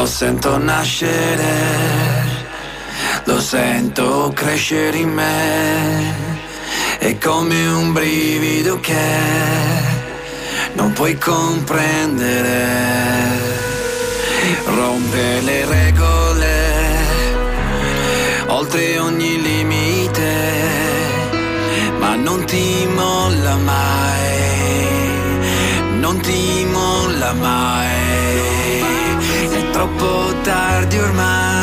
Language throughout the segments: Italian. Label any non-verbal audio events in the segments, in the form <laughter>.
Lo sento nascere, lo sento crescere in me. È come un brivido che non puoi comprendere. Rompe le regole, oltre ogni limite, ma non ti molla mai, non ti molla mai. Troppo tardi ormai,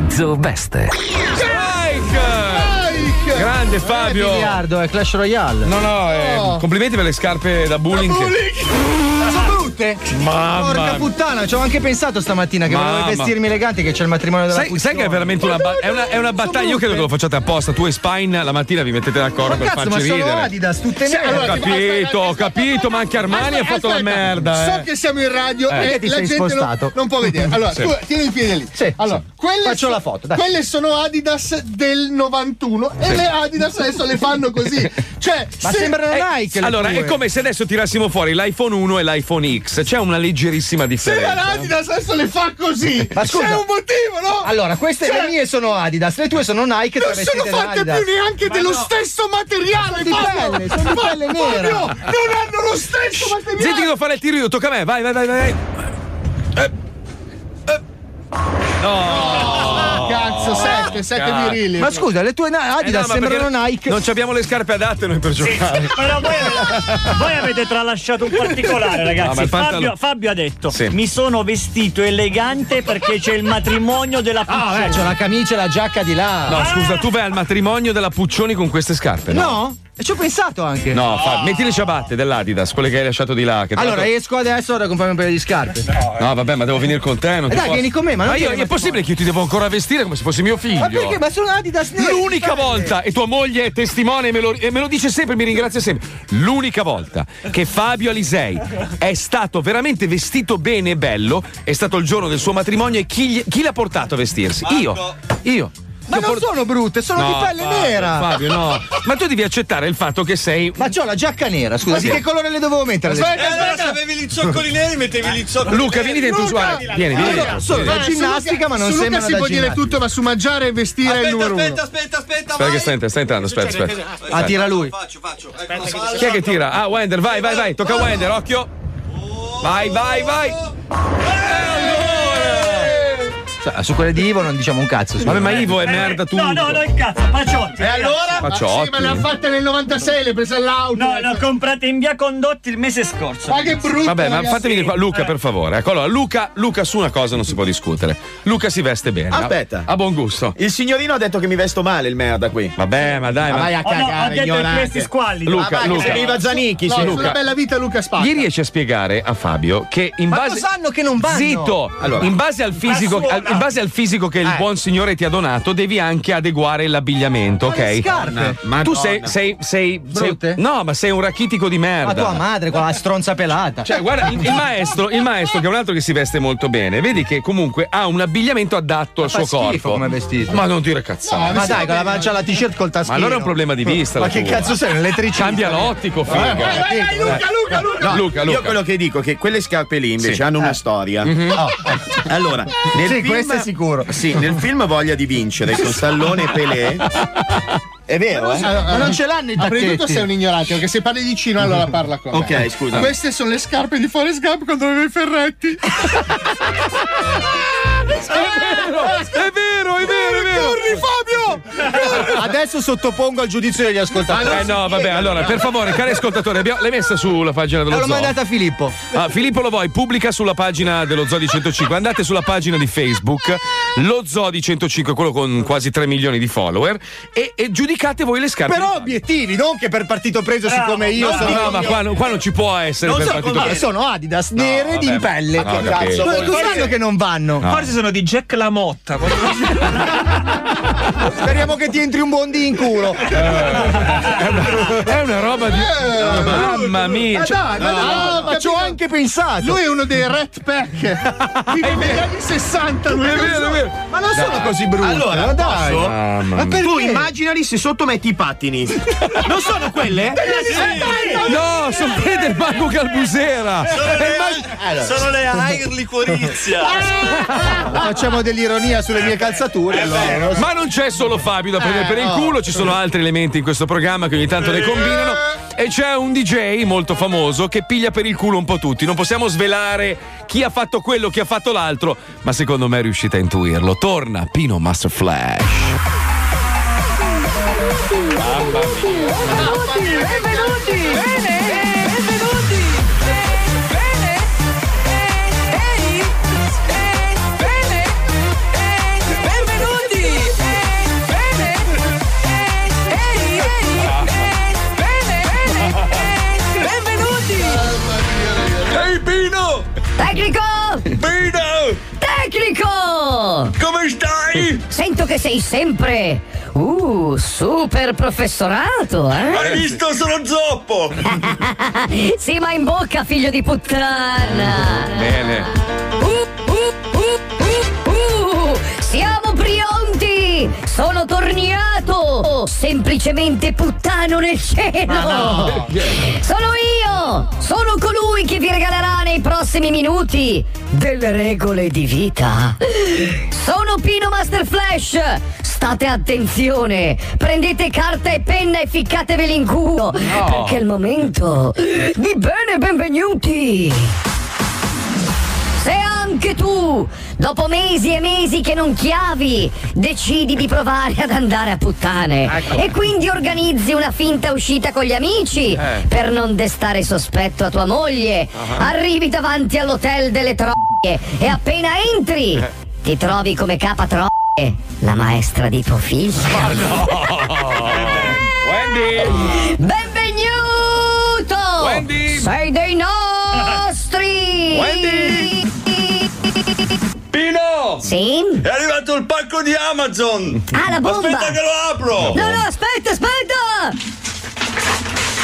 È Zoo Best. Grande Fabio. miliardo, è Clash Royale. No, no, eh, complimenti per le scarpe da bullying. Sono brutte. Mamma Porca puttana, ci ho anche pensato stamattina che Mamma. volevo vestirmi elegante che c'è il matrimonio della Sai, sai che è veramente una, ba- è una, è una battaglia. Io credo che lo facciate apposta. Tu e Spine la mattina vi mettete d'accordo Ma per cazzo, ma farci sono ridere. Adidas, tutte Sì, nere. Ho capito, ho capito, ma anche Armani ha fatto la merda. So eh. che siamo in radio Eh. e ti la sei gente non, spostato? non può vedere. <laughs> Allora, Sì. tu tieni il piede lì. Sì, allora, sì. quelle Faccio so- la foto, dai. Quelle sono Adidas del 91 e le Adidas adesso le fanno così. <laughs> Cioè, Ma se- sembrano Eh, Nike. allora, è come se adesso tirassimo fuori l'iPhone 1 e l'iPhone X. C'è una leggerissima se differenza. la Adidas adesso le fa così, Ma scusa. c'è un motivo, no? Allora, queste Cioè, le mie sono Adidas, le tue sono Nike. non sono fatte più neanche dello stesso materiale, di Fabio! pelle, sono di Ma- pelle nera. Fabio, non hanno lo stesso materiale! Senti che devo fare il tiro io, tocca a me, vai, vai, vai, vai. Eh. No! Cazzo, sette, sette Cazzo. virili. Ma scusa, le tue na- Eh Adidas no, ma sembrano perché Nike. Non ci abbiamo le scarpe adatte noi per giocare. Però voi, voi avete tralasciato un particolare, Ah, ragazzi. il Fabio, Fabio ha detto: Sì. Mi sono vestito elegante perché c'è il matrimonio della Ah, Puccioni. beh, c'ho la camicia e la giacca di là. No, scusa, tu vai al matrimonio della Puccioni con queste scarpe? No? E ci ho pensato anche. No, fa- metti le ciabatte dell'Adidas, quelle che hai lasciato di là. Allora l'altro- esco adesso da comprare un paio di scarpe. No, vabbè, ma devo venire con te. Non Eh ti dai, posso- vieni con me, ma non io, è possibile che io ti devo ancora vestire come se fossi mio figlio? Ma perché? Ma sono Adidas nere. L'unica volta, e tua moglie è testimone e me, lo, e me lo dice sempre, mi ringrazia sempre. L'unica volta che Fabio Alisei è stato veramente vestito bene e bello è stato il giorno del suo matrimonio e chi, gli- chi l'ha portato a vestirsi? Io. Io. Ma non port- sono brutte, sono No, di pelle Fabio, nera. Fabio, no. <laughs> Ma tu devi accettare il fatto che sei. Ma c'ho la giacca nera, scusa, Ma di sì. che colore le dovevo mettere? Aspetta, Eh, allora, se aspetta. avevi gli zoccoli neri, mettevi gli zoccoli Luca, vieni dentro, Luca! Vieni, vieni Allora, sono da ginnastica, ma non su Luca si può dire tutto, ma su mangiare e vestire è il Aspetta, numero aspetta, aspetta, aspetta. Aspetta che sta, sta entrando, aspetta, aspetta. Ah, tira lui. Faccio, faccio. Ecco. Chi è che tira? Ah, Wender, vai, vai, vai. Tocca a Wender, occhio. Vai, vai, vai. Cioè, su quelle di Ivo non diciamo un cazzo. Vabbè, ma Ivo è merda tutto. No, no, no, il cazzo, Paciotti. E allora? Ma Faccio sì, ma le ha fatte nel 96, le prese all'auto. No, le ho comprate in via Condotti il mese scorso. Ma che brutto. Vabbè, ma ragazzi. fatemi dire qua, Luca, per favore. Ecco, allora, Luca, Luca, su una cosa non si può discutere. Luca si veste bene. Aspetta. Ha buon gusto. Il signorino ha detto che mi vesto male il merda qui. Vabbè, ma dai, Ma ma. vai a Oh, no, cagare, ignorante. questi squalli. Luca, Ma che Luca. seguiva Zanicchi, No. Luca. sulla bella vita Luca Spacca. Gli riesci a spiegare a Fabio che in Ma base. lo sanno che non vanno? Zitto! Allora. in base al fisico, al- in base al fisico che il Eh. buon signore ti ha donato, devi anche adeguare l'abbigliamento, Ma le ok? scarpe. Madonna. Tu sei, sei, sei, sei- Brutte? No, ma sei un rachitico di Ma merda. tua madre, quella stronza pelata. Cioè, guarda, il, il maestro, il maestro, che è un altro che si veste molto bene, vedi che comunque ha un abbigliamento adatto al fa suo corpo. come vestito. Ma non dire cazzate. ma dai, con la mancia la t-shirt col Ma taschino. allora è un problema di vista. Ma la che tua. cazzo sei? Un elettricista? Cambia l'ottico, figa. Vai, vai, vai, Luca, Luca, Luca. No, Luca, Io Luca. quello che dico è che quelle scarpe lì invece Sì. hanno una storia. Allora, nel Sì, film, questo è sicuro. Sì, nel film Voglia di vincere con Stallone e Pelé <laughs> È vero, eh? Allora, Ma non ce l'hanno i Prima di tutto tacchetti. sei un ignorante, perché se parli di Cino allora parla con me. Ok, scusa. Queste sono le scarpe di Forrest Gump quando aveva i ferretti. <laughs> È vero, è vero, è vero. Fabio! Adesso sottopongo al giudizio degli ascoltatori. Eh no, vabbè, allora, per favore, cari ascoltatori, abbiamo- l'hai messa sulla pagina dello L'ho zoo? mandata a Filippo. Ah, Filippo Lo Voi pubblica sulla pagina dello Zoo di 105. Andate sulla pagina di Facebook, lo Zoo di 105, quello con quasi 3 milioni di follower, e, e giudicate voi le scarpe. Però obiettivi, non che per partito preso, siccome io no, sono. no, ma qua, qua non ci può essere per partito Ma preso. sono Adidas nere di pelle. No, capito. Dove dove fanno che non vanno? Forse sono di Jack Lamotta. <laughs> Speriamo che ti entri un bondi in culo. È una roba di. Mamma mia! Ma cioè- dai, ma dai, Ah, ma ci ho anche pensato. Lui è uno dei Rat Pack. <laughs> Negli anni 60. Lui è vero, è vero. Ma non sono così brutti. Allora, ma dai. Ma? Tu immaginali se sotto metti i pattini. Non sono quelle? No, sono quelle del mago Calbusera! È Sono le air liquorizia. <laughs> Facciamo dell'ironia sulle mie calzature. allora. Ma non c'è solo Fabio da prendere per il culo, ci sono altri elementi in questo programma che ogni tanto ne combinano. E c'è un DJ molto famoso che piglia per il culo un po' tutti. Non possiamo svelare chi ha fatto quello, chi ha fatto l'altro, ma secondo me riuscite a intuirlo. Torna Pino Master Flash. Benvenuti! Bene! Benvenuti! Bene! Ehi! Bene! Benvenuti! Bene! Ehi! Bene! Benvenuti! Ehi Pino! Tecnico! Pino! Tecnico! Come stai? Sento che sei sempre uh, super professorato, eh? Hai visto sono zoppo! <laughs> sì, ma in bocca, figlio di puttana! Bene. Uh, uh, uh, uh, uh. Siamo pronti! Sono torniato! Semplicemente puttano nel cielo! Sono io! Sono colui che vi regalerà nei prossimi minuti delle regole di vita! Sono Pino Master Flash! State attenzione! Prendete carta e penna e ficcateveli in culo! Perché è il momento di bene benvenuti! Se anche tu, dopo mesi e mesi che non chiavi, decidi di provare ad andare a puttane e quindi organizzi una finta uscita con gli amici per non destare sospetto a tua moglie, arrivi davanti all'hotel delle troie e appena entri ti trovi come capa troie la maestra di tuo figlio. Wendy! Benvenuto! Wendy! Sei dei nostri! Wendy! Pino! Sì? È arrivato il pacco di Amazon! Ah, la bomba! Aspetta che lo apro! No, no, aspetta, aspetta!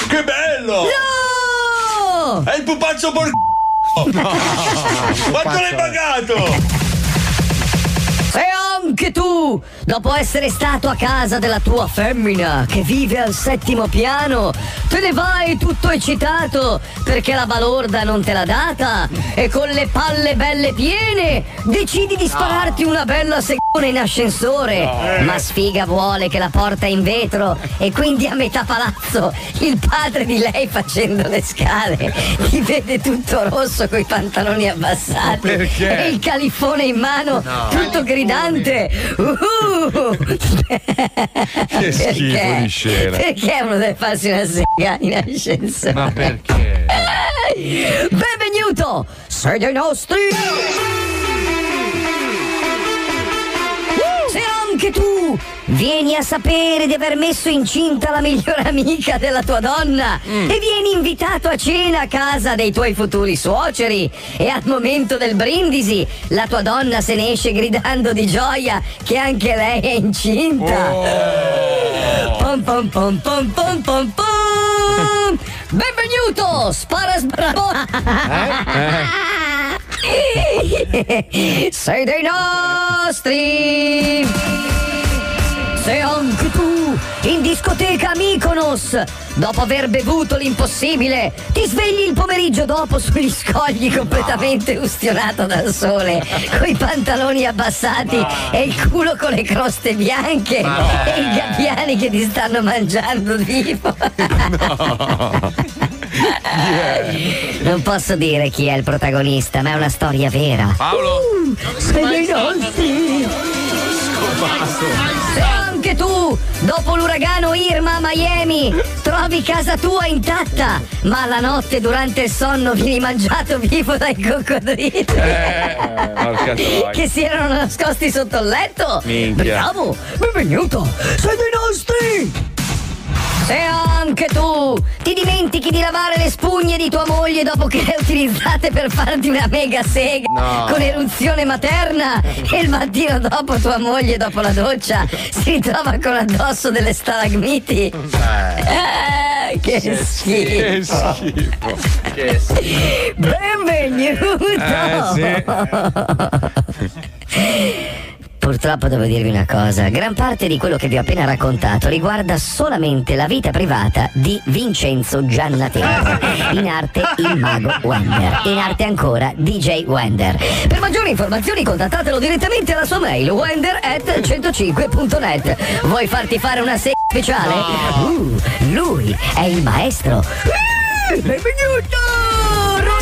Che bello! No! È il pupazzo por... <laughs> Quanto l'hai pagato? Anche tu, dopo essere stato a casa della tua femmina che vive al settimo piano, te ne vai tutto eccitato perché la balorda non te l'ha data e con le palle belle piene decidi di spararti una bella segone in ascensore. Ma sfiga vuole che la porta è in vetro e quindi a metà palazzo il padre di lei facendo le scale ti vede tutto rosso coi pantaloni abbassati Perché? e il califone in mano tutto gridante uh, Che schifo di scena. perché uno deve farsi una sega in ascensore Ma perché? benvenuto sei dei nostri anche tu vieni a sapere di aver messo incinta la migliore amica della tua donna e vieni invitato a cena a casa dei tuoi futuri suoceri e al momento del brindisi la tua donna se ne esce gridando di gioia che anche lei è incinta. Pom pom pom pom pom pom pom. Benvenuto! Spara sbravo! <laughs> Sei dei nostri! Se anche tu in discoteca Mykonos, dopo aver bevuto l'impossibile, ti svegli il pomeriggio dopo sugli scogli completamente ustionato dal sole, coi pantaloni abbassati e il culo con le croste bianche e i gabbiani che ti stanno mangiando vivo. <laughs> Non posso dire chi è il protagonista, ma è una storia vera. Paolo? Sei dei nostri! Se anche tu, dopo l'uragano Irma a Miami, trovi casa tua intatta, ma la notte durante il sonno vieni mangiato vivo dai coccodrilli Eh, che si erano nascosti sotto il letto. Minchia. Bravo, benvenuto, sei dei nostri! Se anche tu ti dimentichi di lavare le spugne di tua moglie dopo che le hai utilizzate per farti una mega sega No. con eruzione materna e il mattino dopo tua moglie dopo la doccia si ritrova con addosso delle stalagmiti. Eh, che schifo. Che schifo. Benvenuto! Eh, <laughs> Purtroppo devo dirvi una cosa, gran parte di quello che vi ho appena raccontato riguarda solamente la vita privata di Vincenzo Giannatelli, in arte il mago Wender, in arte ancora DJ Wender. Per maggiori informazioni contattatelo direttamente alla sua mail wender at 105.net. Vuoi farti fare una serie speciale? Uh, lui è il maestro. Benvenuto!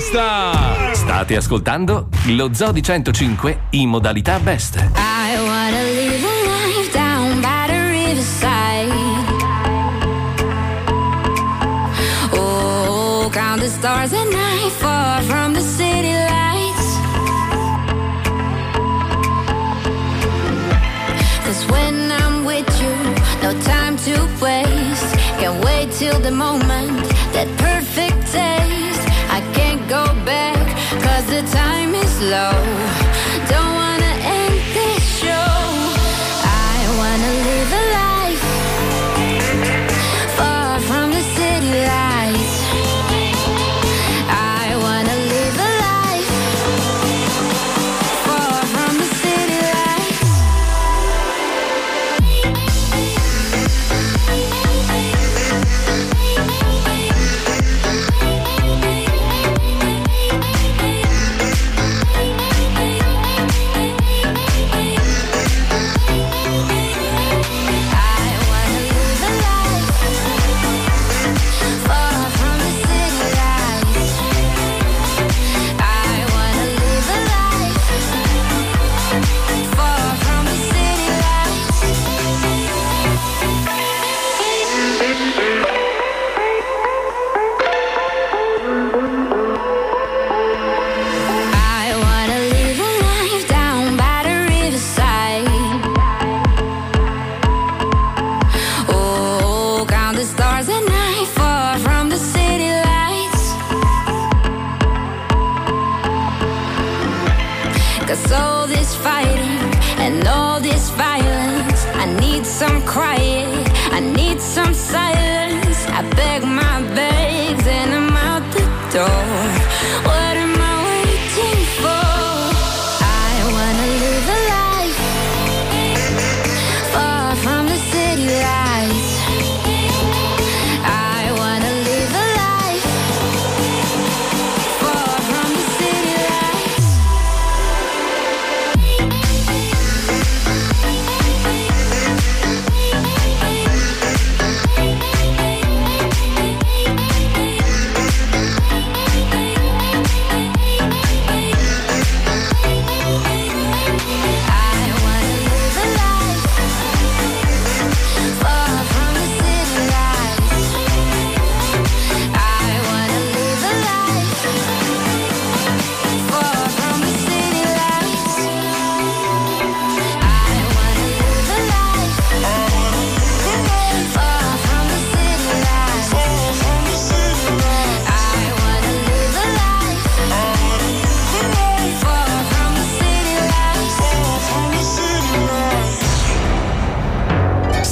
Basta! State ascoltando lo Zoo di 105 in modalità best. I wanna live a life down by the riverside. Oh, count the stars at night, far from the city lights. Cause when I'm with you, no time to waste. Can't wait till the moment, that perfect taste. Low.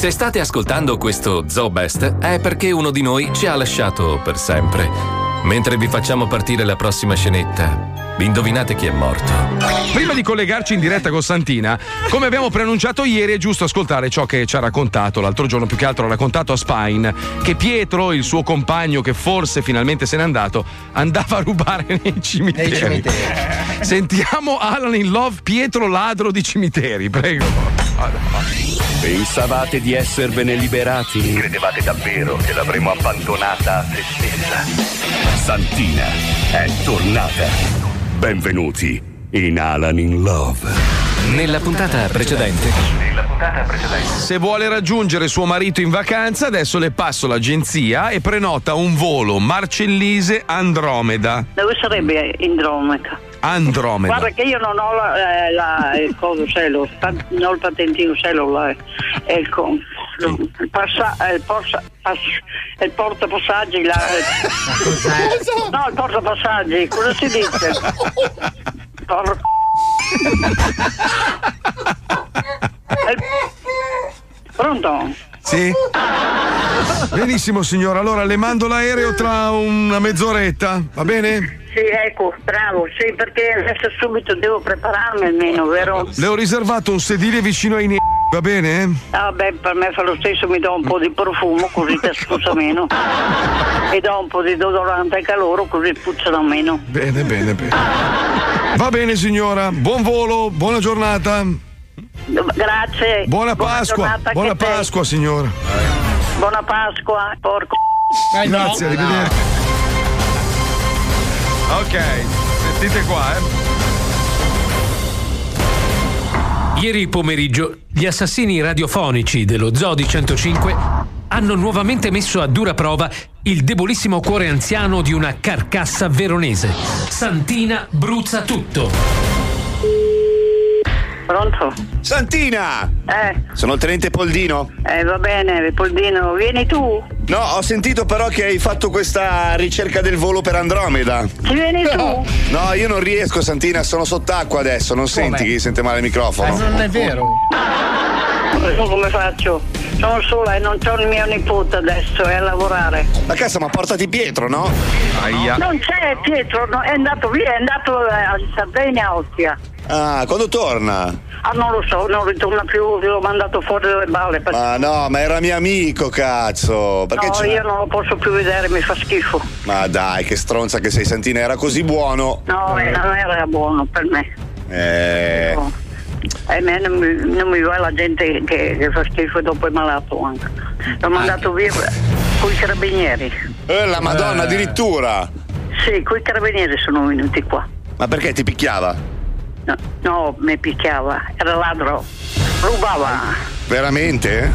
Se state ascoltando questo Zoo Best è perché uno di noi ci ha lasciato per sempre. Mentre vi facciamo partire la prossima scenetta, indovinate chi è morto. Prima di collegarci in diretta con Santina, come abbiamo preannunciato ieri, è giusto ascoltare ciò che ci ha raccontato l'altro giorno, più che altro ha raccontato a Spine, che Pietro, il suo compagno che forse finalmente se n'è andato, andava a rubare <laughs> nei cimiteri. Nei cimiteri. Sentiamo Alan in Love, Pietro ladro di cimiteri, prego. Pensavate di esservene liberati? Credevate davvero che l'avremmo abbandonata a se stessa? Santina è tornata. Benvenuti in Alan in Love. Nella puntata precedente. Se vuole raggiungere suo marito in vacanza, adesso le passo l'agenzia e prenota un volo Marcellise Andromeda. Dove sarebbe Andromeda? Andromeda. Guarda che io non ho la, eh, la- il coso cellulare, non ho il patentino cellulare, è il, con- il, passa, eh, il, porsa- pass- il portapassaggi, la, <laughs> no il portapassaggi, cosa si dice? Porco. Il- Pronto? Sì? Benissimo signora, allora le mando l'aereo tra una mezz'oretta, va bene? Sì, ecco, bravo, sì, perché adesso subito devo prepararmi almeno, vero? Le ho riservato un sedile vicino ai neri, va bene? Ah beh, per me fa lo stesso, mi do un po' di profumo così ti spuzza meno. E do un po' di deodorante anche a loro così puzzano meno. Bene, bene, bene. Va bene signora, buon volo, buona giornata. Grazie. Buona Pasqua, buona a te. Pasqua signora. Buona Pasqua, porco. Grazie, arrivederci. Ok, sentite qua, eh. Ieri pomeriggio gli assassini radiofonici dello Zoo di 105 hanno nuovamente messo a dura prova il debolissimo cuore anziano di una carcassa veronese. Santina bruzza tutto. Pronto? Santina! Eh, Sono il tenente Poldino. eh, va bene, Poldino, vieni tu? No, ho sentito però che hai fatto questa ricerca del volo per Andromeda. Ci vieni tu? <laughs> No, io non riesco, Santina, sono sott'acqua adesso, non senti che sente male il microfono. è vero. Adesso come faccio? Sono sola e non c'ho il mio nipote adesso, è a lavorare. La cassa, ma portati Pietro, no? Non c'è Pietro, no, è andato via, è andato eh, a Sardegna, Ostia. Ah, quando torna? Ah, non lo so, non ritorna più, l'ho mandato fuori dalle balle. perché- Ma no, ma era mio amico, cazzo. Perché no, c'è- io non lo posso più vedere, mi fa schifo. Ma dai, che stronza che sei, Santina, era così buono. No, eh, non era buono per me. Eh. A me non mi, non mi va la gente che, che fa schifo e dopo è malato anche. L'ho mandato via con i carabinieri. Eh, la madonna, addirittura. Sì, con i carabinieri sono venuti qua. Ma perché ti picchiava? No, no, mi picchiava, era ladro, rubava. Veramente?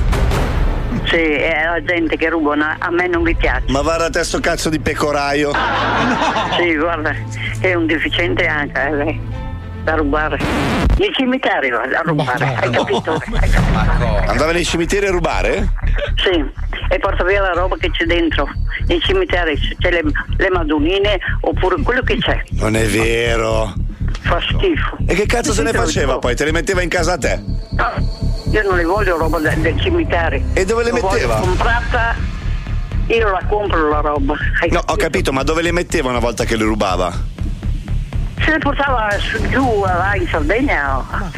Sì, è la gente che ruba, no, a me non mi piace. Ma guarda te sto cazzo di pecoraio. <laughs> Sì, guarda, è un deficiente anche eh, lei, da rubare. Nei cimiteri va a rubare, hai capito? Hai capito? Andava nei cimiteri a rubare? Sì, e porta via la roba che c'è dentro. Nei cimiteri c'è le, le madonnine oppure quello che c'è. Non è vero. Fa schifo. E che cazzo se ne Sì, te lo faceva poi? Te le metteva in casa a te? No, io non le voglio roba de- del cimitero. E dove le Lo metteva? comprata, io la compro la roba. Hai No, ho capito, ma dove le metteva una volta che le rubava? Se le portava su, giù là in Sardegna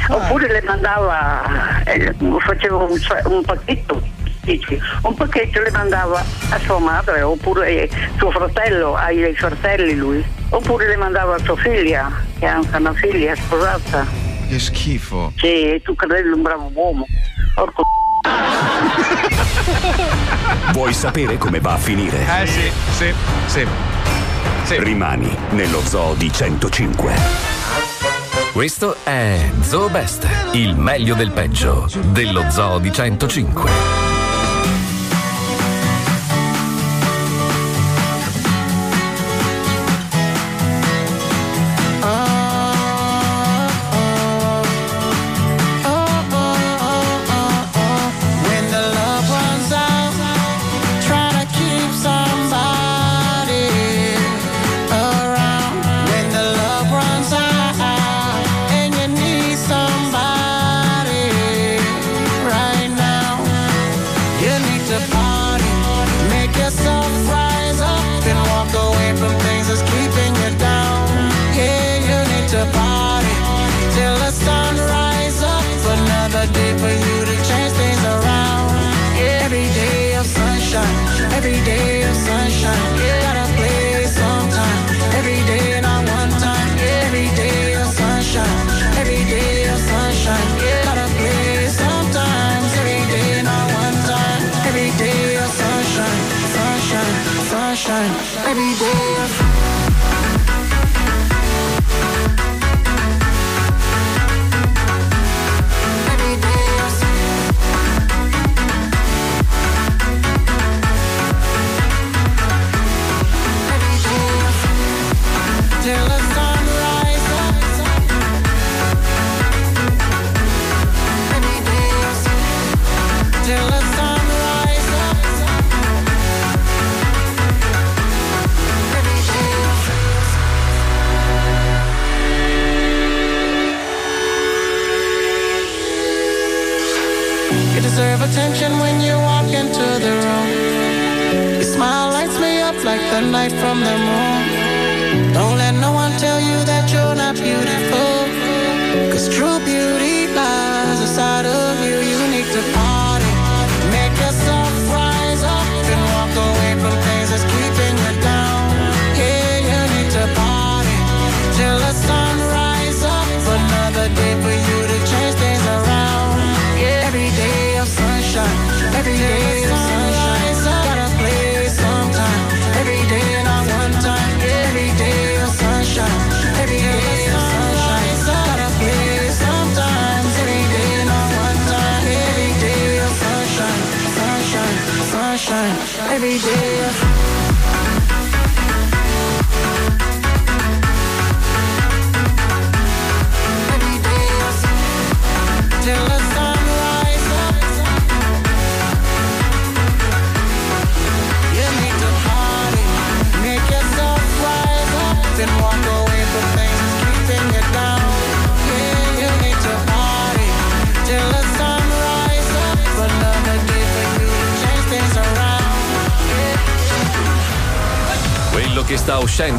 oppure le mandava, eh, faceva un, un pacchetto, dici, un pacchetto le mandava a sua madre oppure eh, suo fratello, ai ai fratelli lui, oppure le mandava a sua figlia, che ha anche una figlia sposata. Che schifo. Sì, tu credi un bravo uomo. Porco Vuoi sapere come va a finire? Eh sì, sì, sì. Rimani nello zoo di 105. Questo è Zoo Best, il meglio del peggio dello Zoo di 105. every day.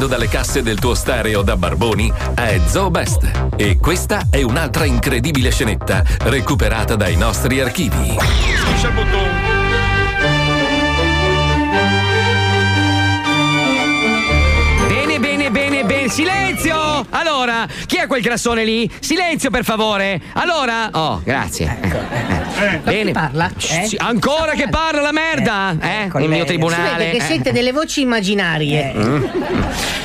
Uscendo dalle casse del tuo stereo da Barboni è Zoo Best. E questa è un'altra incredibile scenetta recuperata dai nostri archivi. Bene, bene, bene, bene. Silenzio! Allora, chi è quel grassone lì? Silenzio, per favore. Allora. Oh, grazie. Eh, Bene. parla? Sì, Ancora che parla la merda? Eh? Il mio Si vede tribunale. che Eh. sente delle voci immaginarie. Mm.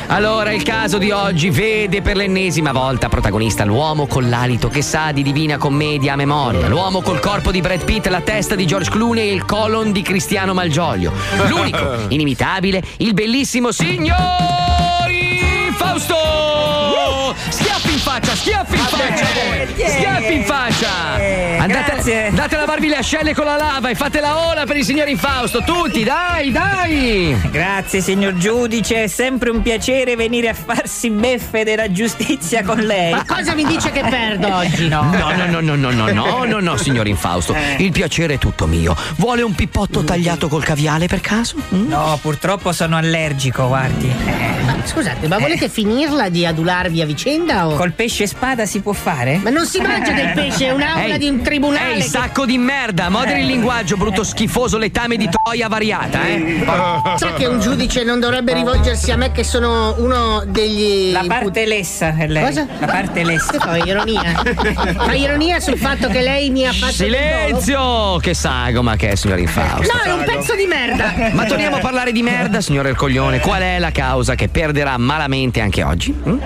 Allora, il caso di oggi vede per l'ennesima volta protagonista l'uomo con l'alito che sa di divina commedia a memoria, l'uomo col corpo di Brad Pitt, la testa di George Clooney e il colon di Cristiano Malgioglio. L'unico, <laughs> inimitabile, il bellissimo signori Fausto! Schiaffi in faccia, schiaffi in faccia voi! Schiaffi in faccia! Andate, andate a lavarvi le ascelle con la lava e fate la ola per il signor Infausto, tutti, dai, dai! Grazie signor giudice, è sempre un piacere venire a farsi beffe della giustizia con lei. Ma cosa mi dice che perdo oggi? No, no, no, no, no, no, no, no, no, signor Infausto. Il piacere è tutto mio. Vuole un pippotto tagliato col caviale per caso? No, purtroppo sono allergico, guardi. Ma scusate, ma volete finirla di adularvi a vicenda o. Col pesce spada si può fare? Ma non si mangia del pesce, è <laughs> un'aula Ehi, di un tribunale. Ehi, che- sacco di merda! Moderi il linguaggio, brutto schifoso letame di troia variata, eh? Sa che un giudice non dovrebbe rivolgersi a me che sono uno degli. La parte lessa è lei. Cosa? La parte lessa. Che fa ironia? <laughs> Fa ironia sul fatto che lei mi ha fatto. Silenzio! Che sagoma che è, signor Infausto. No, è un pezzo di merda! Ma torniamo a parlare di merda, signor Ercoglione. Qual è la causa che perderà malamente anche oggi? Mm?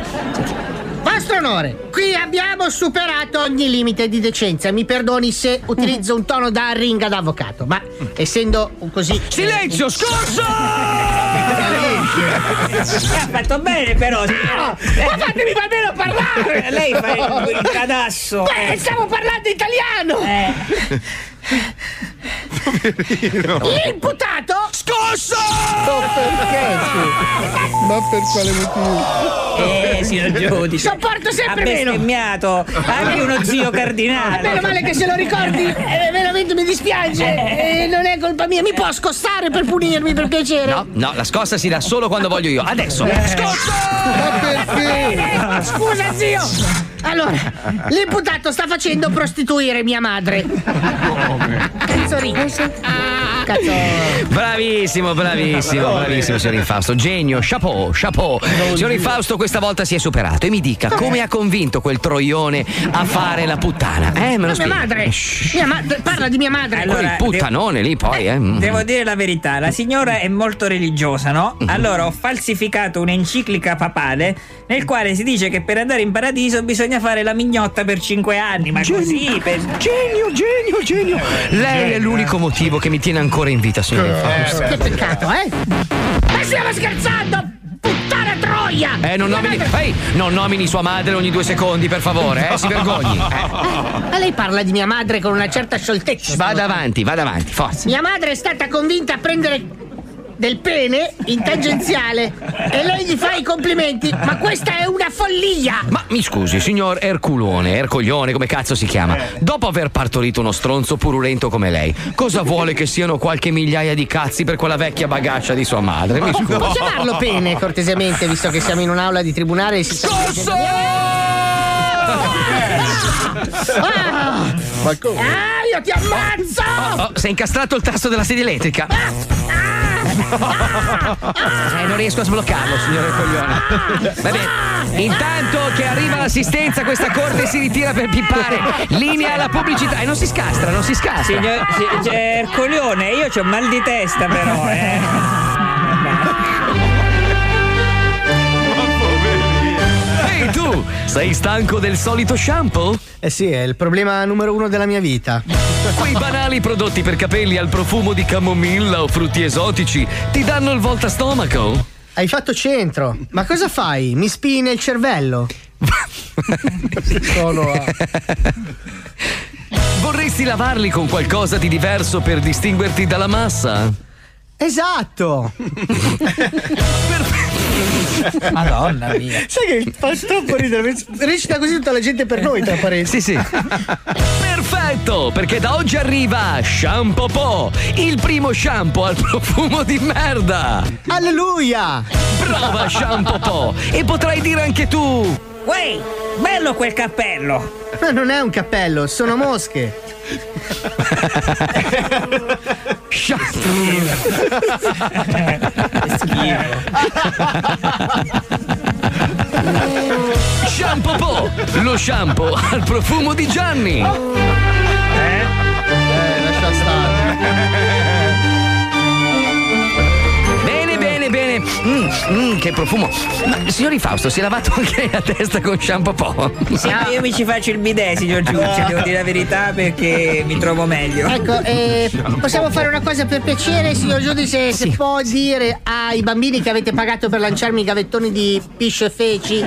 Vostro onore, qui abbiamo superato ogni limite di decenza. Mi perdoni se utilizzo un tono da ringa da avvocato, ma essendo così. Silenzio, scorso! Ha fatto bene però. Ma fatemi almeno parlare! Lei fa il, <laughs> il cadasso. Beh, stiamo parlando italiano! <laughs> L'imputato scosso! Ma per quale motivo? Eh, signor giudice. Sopporto sempre ha meno. bestemmiato anche uno zio <laughs> cardinale. Meno male che se lo ricordi, eh, veramente mi dispiace. Eh, non è colpa mia, mi può scostare per punirmi per piacere? No, no, la scossa si dà solo quando voglio io. Adesso! Scosso! Ma perché? Eh, Scusa, zio! Allora, l'imputato sta facendo prostituire mia madre. Cazzo ridi? Cazzo. Bravissimo, bravissimo, bravissimo, signor Infausto. Genio, chapeau, chapeau. Signor Infausto questa volta si è superato e mi dica come ha convinto quel troione a fare la puttana. Eh, me lo mia madre! Mia ma- parla di mia madre! Quel puttanone lì poi, eh. mm. Devo dire la verità, la signora è molto religiosa, no? Allora ho falsificato un'enciclica papale nel quale si dice che per andare in paradiso bisogna fare la mignotta per cinque anni, ma così per... Genio, genio, genio. Lei è l'unico motivo che mi tiene ancora in vita, signor Infausto. Che peccato, eh? Ma stiamo scherzando! Puttana troia! Eh, non nomini, ehi, non nomini sua madre ogni due secondi, per favore, eh, si vergogni. <laughs> Eh. Ma lei parla di mia madre con una certa scioltezza. Vada avanti, vada avanti, forza. Mia madre è stata convinta a prendere del pene in tangenziale e lei gli fa i complimenti. Ma questa è una follia! Ma mi scusi, signor Erculone, Ercoglione, come cazzo si chiama? Dopo aver partorito uno stronzo purulento come lei, cosa vuole che siano qualche migliaia di cazzi per quella vecchia bagascia di sua madre? Mi scusi. Può chiamarlo pene, cortesemente, visto che siamo in un'aula di tribunale e si sta. Ah! Ma come? Ah, io ti ammazzo! Oh, si è incastrato il tasto della sedia elettrica. Eh, non riesco a sbloccarlo, signore Coglione. Va bene. Intanto che arriva l'assistenza, questa corte si ritira per pippare. Linea alla pubblicità. E non si scastra, non si scastra. Signor si- c'è Ercolione, io ho mal di testa però, eh. Tu, sei stanco del solito shampoo? Eh sì, è il problema numero uno della mia vita. Quei banali prodotti per capelli al profumo di camomilla o frutti esotici ti danno il volta stomaco? Hai fatto centro. Ma cosa fai? Mi spini nel cervello? Sono a... Vorresti lavarli con qualcosa di diverso per distinguerti dalla massa? Esatto! <laughs> <laughs> Madonna mia. Sai che fa troppo ridere. Recita così tutta la gente per noi, tra parentesi. Sì, sì. Perfetto, perché da oggi arriva Shampoo Po, il primo shampoo al profumo di merda. Alleluia! Prova Shampoo Po e potrai dire anche tu. Uè, bello quel cappello. Ma non è un cappello, sono mosche. Shampoo Po, lo shampoo al profumo di Gianni. Eh, lascia stare. Bene, bene, bene. Mm, mm, che profumo. Ma signori Fausto, si è lavato anche la testa con shampoo Po? Sì, ma io mi ci faccio il bidet, signor giudice, devo dire la verità perché mi trovo meglio. Ecco, eh, possiamo fare una cosa per piacere, signor giudice, se può dire ai bambini che avete pagato per lanciarmi i gavettoni di piscio e feci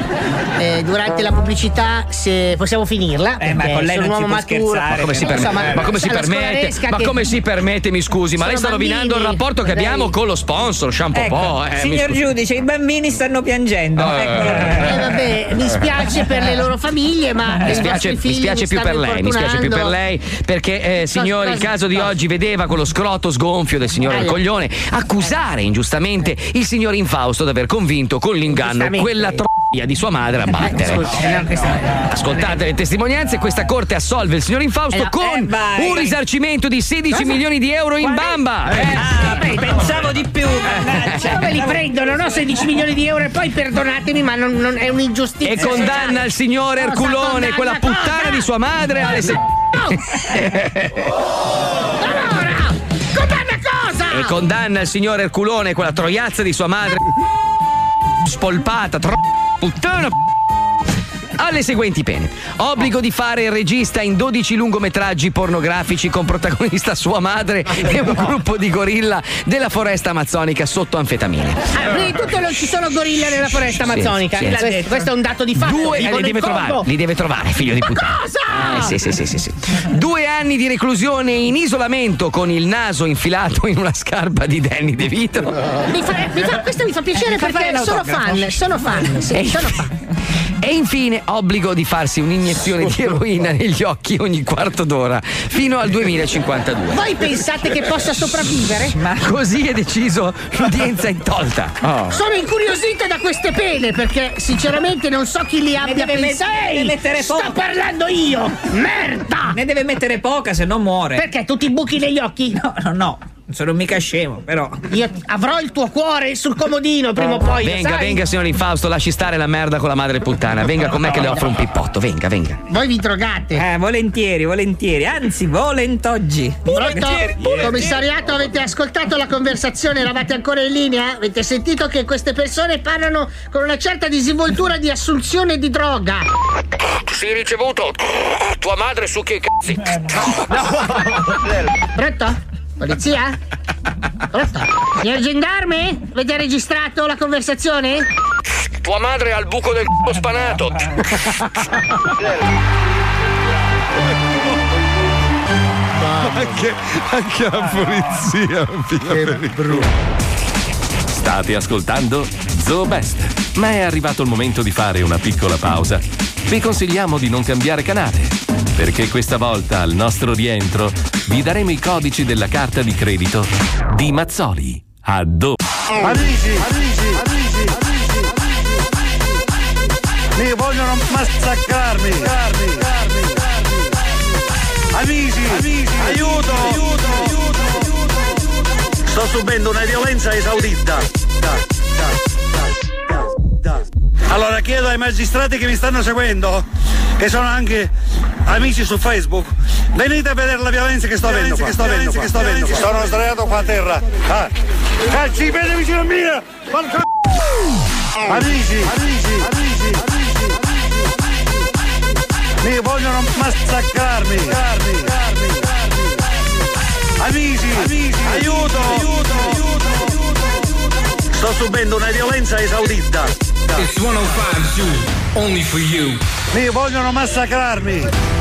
eh, durante la pubblicità se possiamo finirla. Eh, ma con lei sono non un si maturo. scherzare, Ma come si, permette? ma come si permette? Ma come si permette, mi scusi? Ma lei sta rovinando il rapporto che abbiamo con lo sponsor, Shampoo Ecco, Po. eh, signor scusi. giudice, i bambini stanno piangendo. Eh. Ecco. Eh, vabbè, mi spiace per le loro famiglie, ma Mi spiace, mi spiace più per lei, mi spiace più per lei perché eh, signore il caso di oggi vedeva quello scroto sgonfio del signore Eh. il coglione accusare ingiustamente il signor Infausto di aver convinto con l'inganno quella troia di sua madre a battere. Eh, no, questa- Ascoltate le testimonianze, questa corte assolve il signor Infausto Eh con eh, un risarcimento di 16 milioni di euro in bamba. Eh, Ah, pensavo di più. Come li prendono? No, 16 milioni di euro e poi perdonatemi, ma non, non- è un'ingiustizia. E condanna il signore Cosa Erculone, quella puttana di sua madre, alle se- <laughs> Allora, condanna cosa? E condanna il signor Erculone, quella troiazza di sua madre. Spolpata, Well, turn up. Puttana. Alle seguenti pene: obbligo di fare il regista in 12 lungometraggi pornografici con protagonista sua madre e un gruppo di gorilla della foresta amazzonica sotto anfetamine. Ah, prima di tutto non ci sono gorilla nella foresta Sì, amazzonica. sì. Questo, questo è un dato di fatto. Due, eh, li deve trovare, li deve trovare, figlio di puttana. cosa? Eh, sì, sì, sì, sì, sì, sì. Due anni di reclusione in isolamento con il naso infilato in una scarpa di Danny De Vito. Mi fa- mi fa- questo mi fa piacere fa fare perché sono fan, sono fan, sì, E- sono fan. E infine obbligo di farsi un'iniezione di eroina negli occhi ogni quarto d'ora fino al 2052. Voi pensate che possa sopravvivere? <laughs> Ma così è deciso, l'udienza è tolta. Oh. Sono incuriosita da queste pene perché sinceramente non so chi li abbia met- pensate. deve Ehi, mettere sto poco. parlando io! Merda! Ne deve mettere poca, se no muore. Perché tu ti buchi negli occhi? No, no, no. Non sono mica scemo, però. Io avrò il tuo cuore sul comodino prima o poi. Venga, sai? venga, signor Infausto, lasci stare la merda con la madre puttana. Venga con me che le offro un pippotto. Venga, venga. Voi vi drogate. Eh, volentieri, volentieri. Anzi, volentoggi. Pronto? Commissariato, avete ascoltato la conversazione? Eravate ancora in linea? Avete sentito che queste persone parlano con una certa disinvoltura di assunzione di droga? Sì, ricevuto. Tua madre su che cazzi. Pronto? Polizia? Pronto? Signor gendarme? Avete registrato la conversazione? Tua madre al buco del c***o spanato. Anche, anche la polizia. Che brutto. State ascoltando Zoo Best, ma è arrivato il momento di fare una piccola pausa. Vi consigliamo di non cambiare canale, perché questa volta al nostro rientro vi daremo i codici della carta di credito di Mazzoli. A dopo. Amici, amici, amici, amici, mi vogliono massacrarmi. Amici, amici, aiuto, aiuto, Sto subendo una violenza esaudita. Allora chiedo ai magistrati che mi stanno seguendo, che sono anche amici su Facebook, venite a vedere la violenza che sto avendo qua. Che sto avendo. Che sto avendo. Sono sdraiato qua a terra. Ah. Calci piedi vicino a! Porca- Amici, amici, amici, amici, mi vogliono massacrarmi. Amici, amici, aiuto, aiuto, Sto subendo una violenza esaudita. It's 105 Zoo, only for you. Mi vogliono massacrarmi.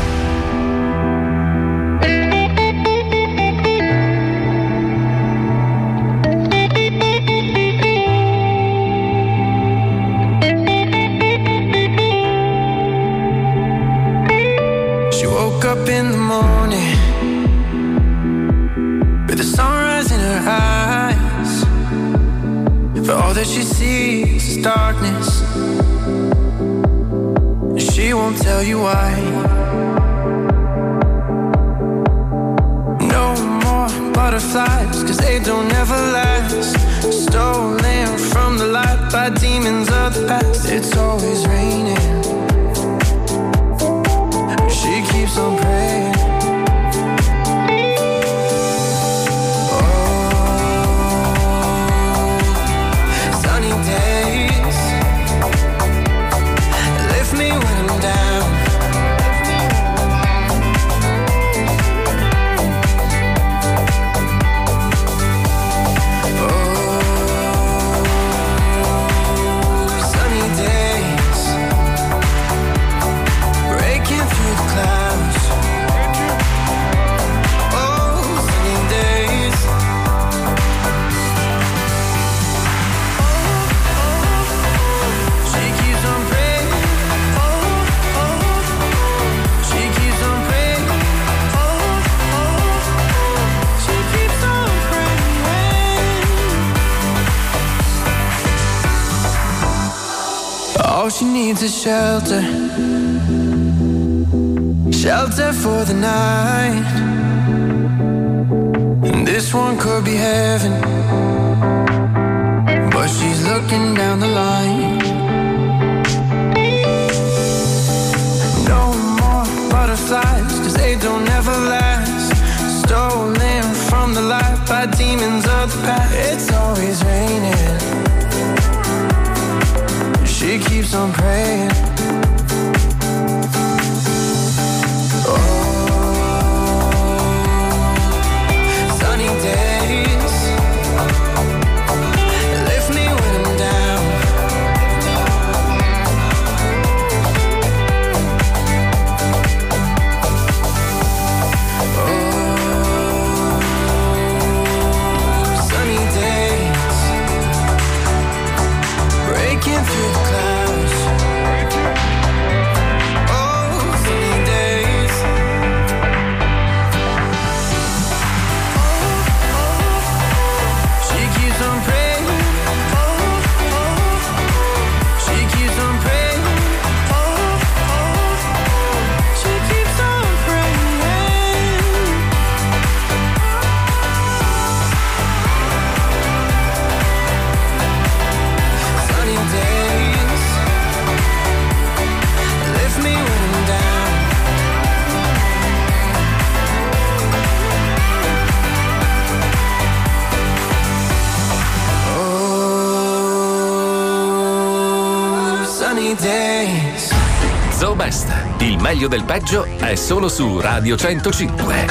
meglio del peggio è solo su Radio 105.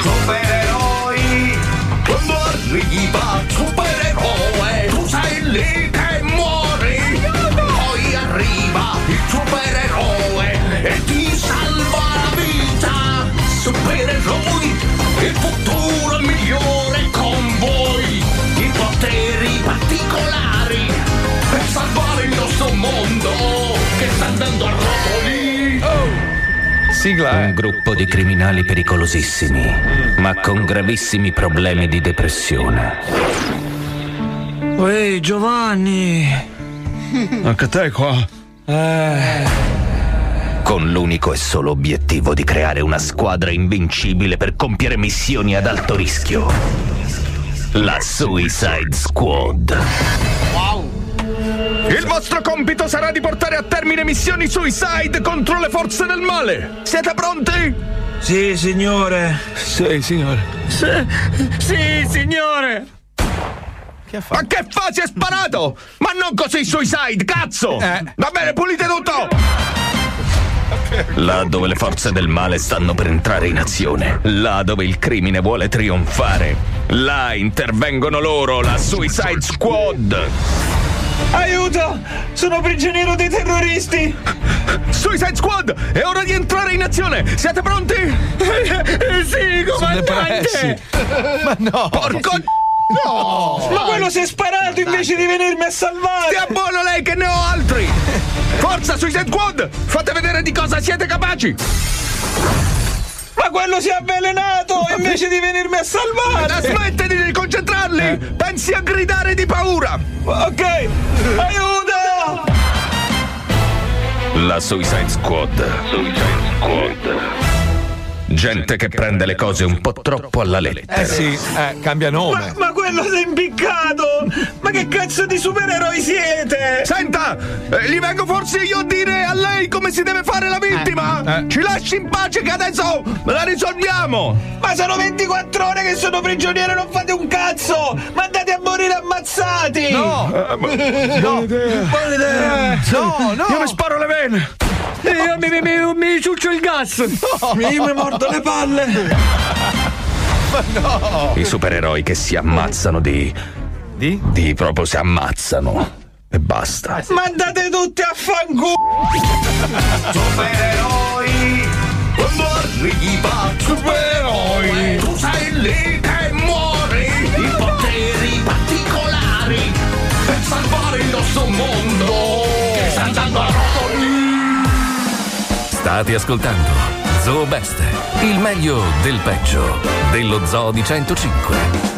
Supereroi, quando arriva, supereroe, tu sei lì che muori, poi arriva il supereroe e ti salva la vita. Supereroi, il futuro migliore con voi, i poteri particolari per salvare il nostro mondo che sta andando sigla Un gruppo di criminali pericolosissimi, ma con gravissimi problemi di depressione. Ehi, Giovanni! Anche te qua. Con l'unico e solo obiettivo di creare una squadra invincibile per compiere missioni ad alto rischio. La Suicide Squad. Il vostro compito sarà di portare a termine missioni suicide contro le forze del male. Siete pronti? Sì, signore. Sì, signore. Sì, sì signore. Ma che fa? Si è sparato! Ma non così suicide, cazzo! Va bene, pulite tutto! Là dove le forze del male stanno per entrare in azione, là dove il crimine vuole trionfare, là intervengono loro, la Suicide Squad. Aiuto! Sono prigioniero dei terroristi! Suicide Squad! È ora di entrare in azione! Siete pronti? <laughs> sì, comandante! Ma no! Porco No! Ma quello si è sparato invece di venirmi a salvare! Stia buono lei che ne ho altri! Forza Suicide Squad! Fate vedere di cosa siete capaci! Ma quello si è avvelenato invece di venirmi a salvare! Smettete di concentrarli! Pensi a gridare di paura! Ok! Aiuto! La Suicide Squad. Suicide Squad. Gente che prende le cose un po' troppo alla lettera. Eh sì, eh, cambia nome. Ma quello si è impiccato! Ma che cazzo di supereroi siete? Senta! eh, gli vengo forse io a dire a lei come si deve fare la vittima! Ci lasci in pace che adesso la risolviamo! Ma sono 24 ore che sono prigioniero e non fate un cazzo! Ma andate a morire ammazzati! No! no! Buona idea! No, no! Io mi sparo le vene! Io mi, mi, mi, mi ciuccio il gas! Io mi mordo le palle! Ma no! I supereroi che si ammazzano di. Di? Di proprio si ammazzano. E basta. Ma andate tutti a fanculo! Supereroi, quando arriva supereroi, tu sei lì che muori, i poteri particolari per salvare il nostro mondo che sta andando a rotoli. State ascoltando Zoo Best, il meglio del peggio dello Zoo di 105.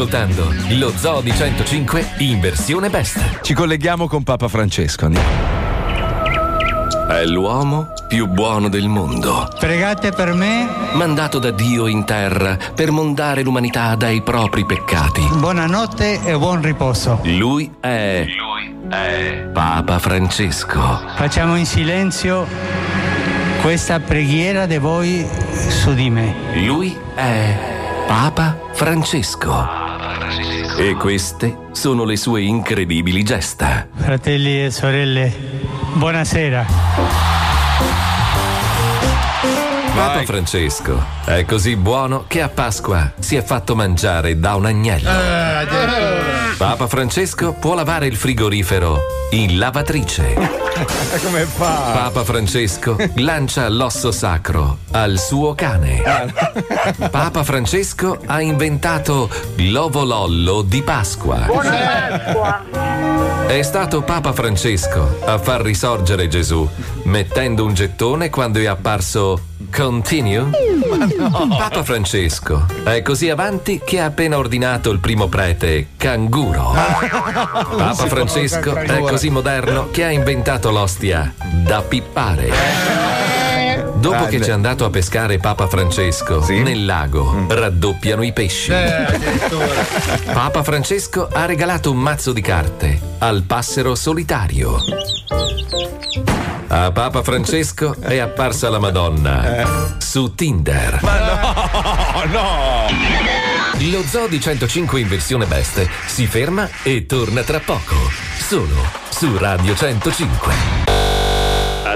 Ascoltando lo Zoo di 105 in versione best. Ci colleghiamo con Papa Francesco. Andiamo. È l'uomo più buono del mondo. Pregate per me. Mandato da Dio in terra per mondare l'umanità dai propri peccati. Buonanotte e buon riposo. Lui è. Lui è. Papa Francesco. Facciamo in silenzio questa preghiera di voi su di me. Lui è. Papa Francesco. E queste sono le sue incredibili gesta. Fratelli e sorelle, buonasera. Papa Francesco è così buono che a Pasqua si è fatto mangiare da un agnello. Papa Francesco può lavare il frigorifero in lavatrice. <laughs> Come fa? Papa Francesco lancia l'osso sacro al suo cane. <laughs> Papa Francesco ha inventato l'ovolollo di Pasqua. Buona Pasqua! È stato Papa Francesco a far risorgere Gesù, mettendo un gettone quando è apparso Continue? Papa Francesco. È così avanti che ha appena ordinato il primo prete canguro. Papa Francesco è così moderno che ha inventato l'ostia da pippare. Dopo Grande. che c'è andato a pescare Papa Francesco nel lago, raddoppiano i pesci. <laughs> Papa Francesco ha regalato un mazzo di carte al passero solitario. A Papa Francesco è apparsa la Madonna su Tinder. Ma no, <laughs> no! Lo Zoo di 105 in versione best si ferma e torna tra poco. Solo su Radio 105.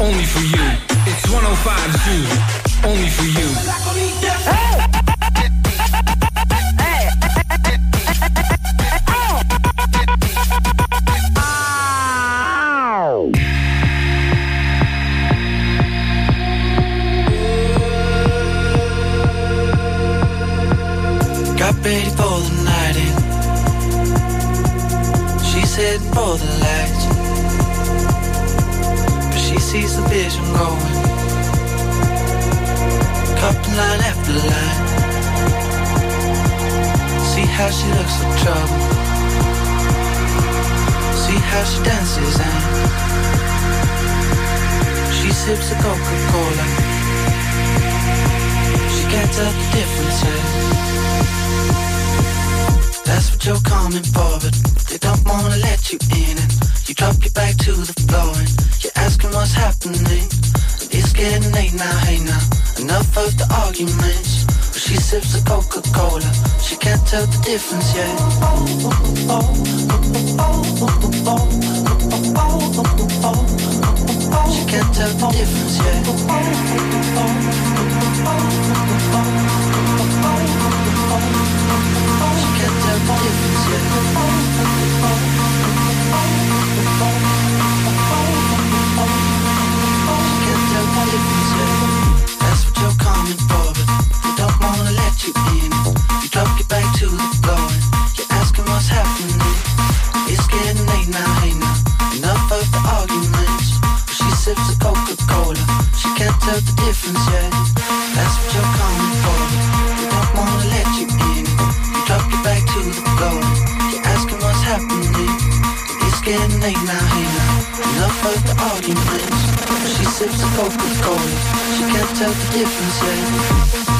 only for you. It's 105 Zoo, only for you. Got ready for the night. She's heading for the vision going. Cupping line after line. See how she looks like trouble. See how she dances and she sips a Coca-Cola. She can't tell the difference yet. That's what you're coming for, but they don't wanna let you in. And you drop your back to the floor and asking what's happening. It's getting late now, hey now. Enough of the arguments. But she sips a Coca Cola, she can't tell the difference yet. She can't tell the difference yet. She can't tell the difference yet. She sips a Coca-Cola. She can't tell the difference yet.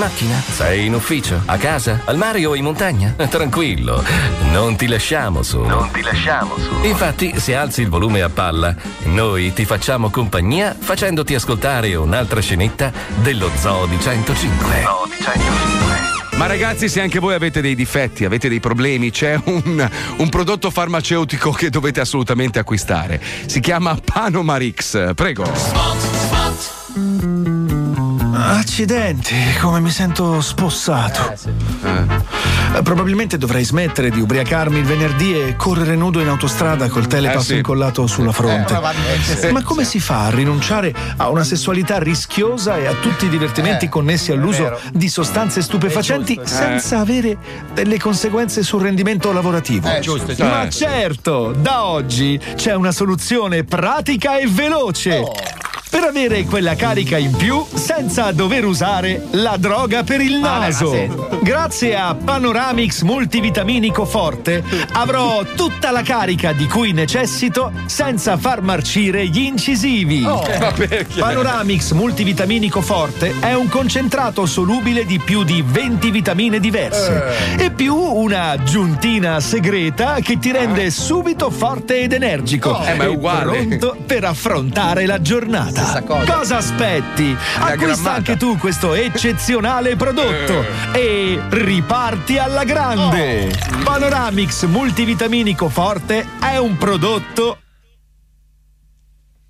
Macchina? Sei in ufficio? A casa? Al mare o in montagna? <laughs> Tranquillo, non ti lasciamo solo. Non ti lasciamo solo. Infatti, se alzi il volume a palla, noi ti facciamo compagnia facendoti ascoltare un'altra scenetta dello Zoo di 105. Ma ragazzi, se anche voi avete dei difetti, avete dei problemi, c'è un, un prodotto farmaceutico che dovete assolutamente acquistare. Si chiama Panomarix. Prego. Accidenti, come mi sento spossato. Eh, Probabilmente dovrei smettere di ubriacarmi il venerdì e correre nudo in autostrada col telepass Eh, sì. incollato sulla fronte. Eh, ma come si fa a rinunciare a una sessualità rischiosa e a tutti i divertimenti connessi all'uso di sostanze stupefacenti senza avere delle conseguenze sul rendimento lavorativo? Eh, giusto, giusto. Ma Eh. certo, da oggi c'è una soluzione pratica e veloce. Oh. Per avere quella carica in più senza dover usare la droga per il naso. Grazie a Panoramix multivitaminico forte avrò tutta la carica di cui necessito senza far marcire gli incisivi. Oh. Panoramix multivitaminico forte è un concentrato solubile di più di 20 vitamine diverse Eh. e più una aggiuntina segreta che ti rende subito forte ed energico. Eh, ma è uguale. pronto per affrontare la giornata. Cosa. aspetti? Acquista grammata. anche tu questo eccezionale prodotto e riparti alla grande. Panoramix multivitaminico forte è un prodotto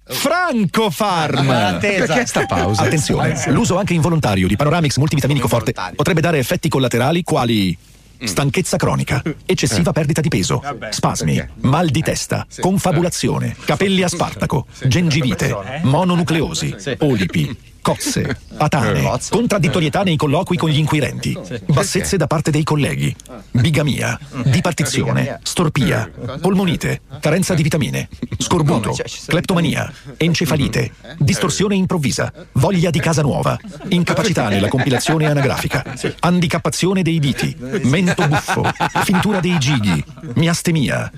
Franco Farm. Attesa. Perché sta pausa? Attenzione, l'uso anche involontario di Panoramix multivitaminico forte potrebbe dare effetti collaterali quali stanchezza cronica, eccessiva perdita di peso, spasmi, mal di testa, confabulazione, capelli a spartaco, gengivite, mononucleosi, polipi, cozze, <laughs> patane, contraddittorietà nei colloqui con gli inquirenti, bassezze da parte dei colleghi, bigamia, dipartizione, storpia, polmonite, carenza di vitamine, scorbuto, cleptomania, encefalite, distorsione improvvisa, voglia di casa nuova, incapacità nella compilazione anagrafica, handicappazione dei diti, mento buffo, <laughs> fintura dei gigli, miastemia,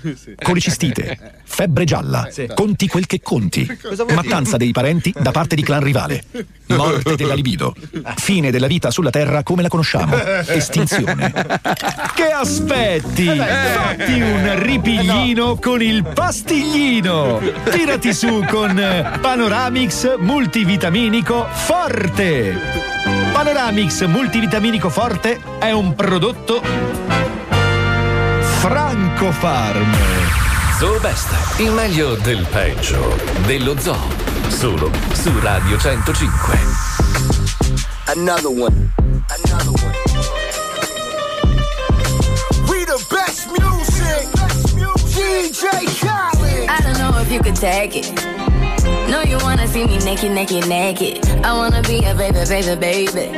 colicistite, febbre gialla, conti quel che conti, <laughs> mattanza dei parenti da parte di clan rivale, morte della libido, fine della vita sulla terra come la conosciamo, estinzione. Che aspetti? Fatti un ripiglino con il pastiglino! Tirati su con Panoramix multivitaminico forte! Panoramix multivitaminico forte è un prodotto Franco Farm. Zoo Best, il meglio del peggio dello zoo. Solo su Radio 105. Another one. Another one. We the best music. DJ Khaled. I don't know if you could take it. No, you wanna see me naked, naked, naked. I wanna be a baby, baby, baby.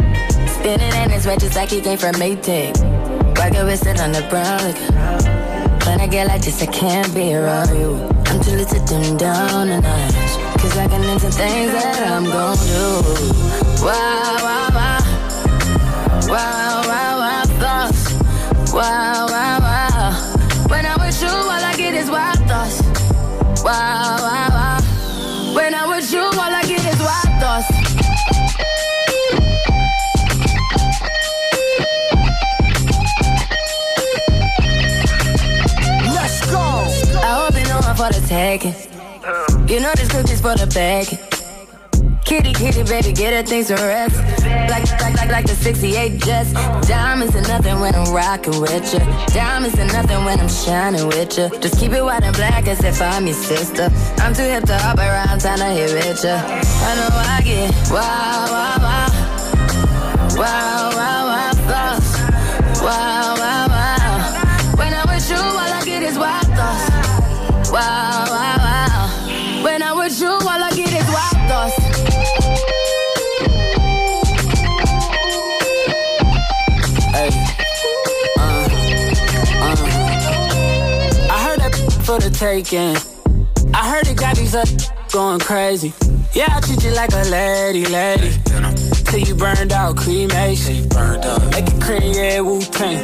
Spinning in his red just like he came from Maytag. Rocket with it on the brown. Like, when I get like this, I can't be around you. I'm too little to dim down a notch. Cause I can into things that I'm gon' do. Wow, wow, wow. Wow, wow, wow, thoughts. Wow, wow, wow. Taking. You know this cookie's for the bag. Kitty, kitty, baby, get her things to rest. Like, like, like, like the 68 Jets. Diamonds are nothing when I'm rocking with you. Diamonds are nothing when I'm shining with you. Just keep it white and black as if I'm your sister. I'm too hip to hop around, time to hit with ya. I know I get wow. Wow, wow, wow, taking. I heard it got these up going crazy. Yeah, I treat you like a lady, lady. Till you burned out, cremation. Burned out. Make it cream, yeah, Wu Tang.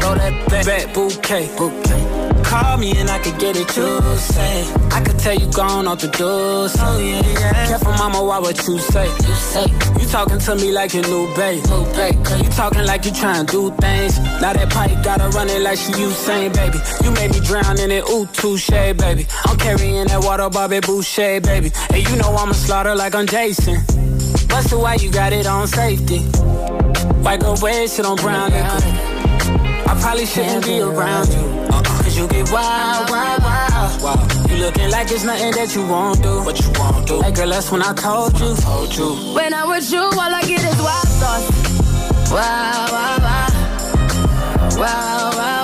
Throw that back, back bouquet. Call me and I could get it, you say. I could tell you gone off the doors. Oh, yeah, yeah. Careful, mama, why what you say? You say. You talking to me like your new babe. New babe. You talking like you trying to do things. Now that pipe gotta run it like she Usain, baby. You made me drown in it, ooh, touche, baby. I'm carrying that water, Bobby Boucher, baby. And you know I'ma slaughter like I'm Jason. Busted why you got it on safety. White girl wear shit on brown liquor. I probably shouldn't be around you. Uh-uh. Cause you get wild, wild, wild. wild. You looking like it's nothing that you won't do. What you won't do. Hey girl, that's when I told you. Told you. When I'm with you, all I get is wild thoughts. Wow, wow, wow. Wow, wow,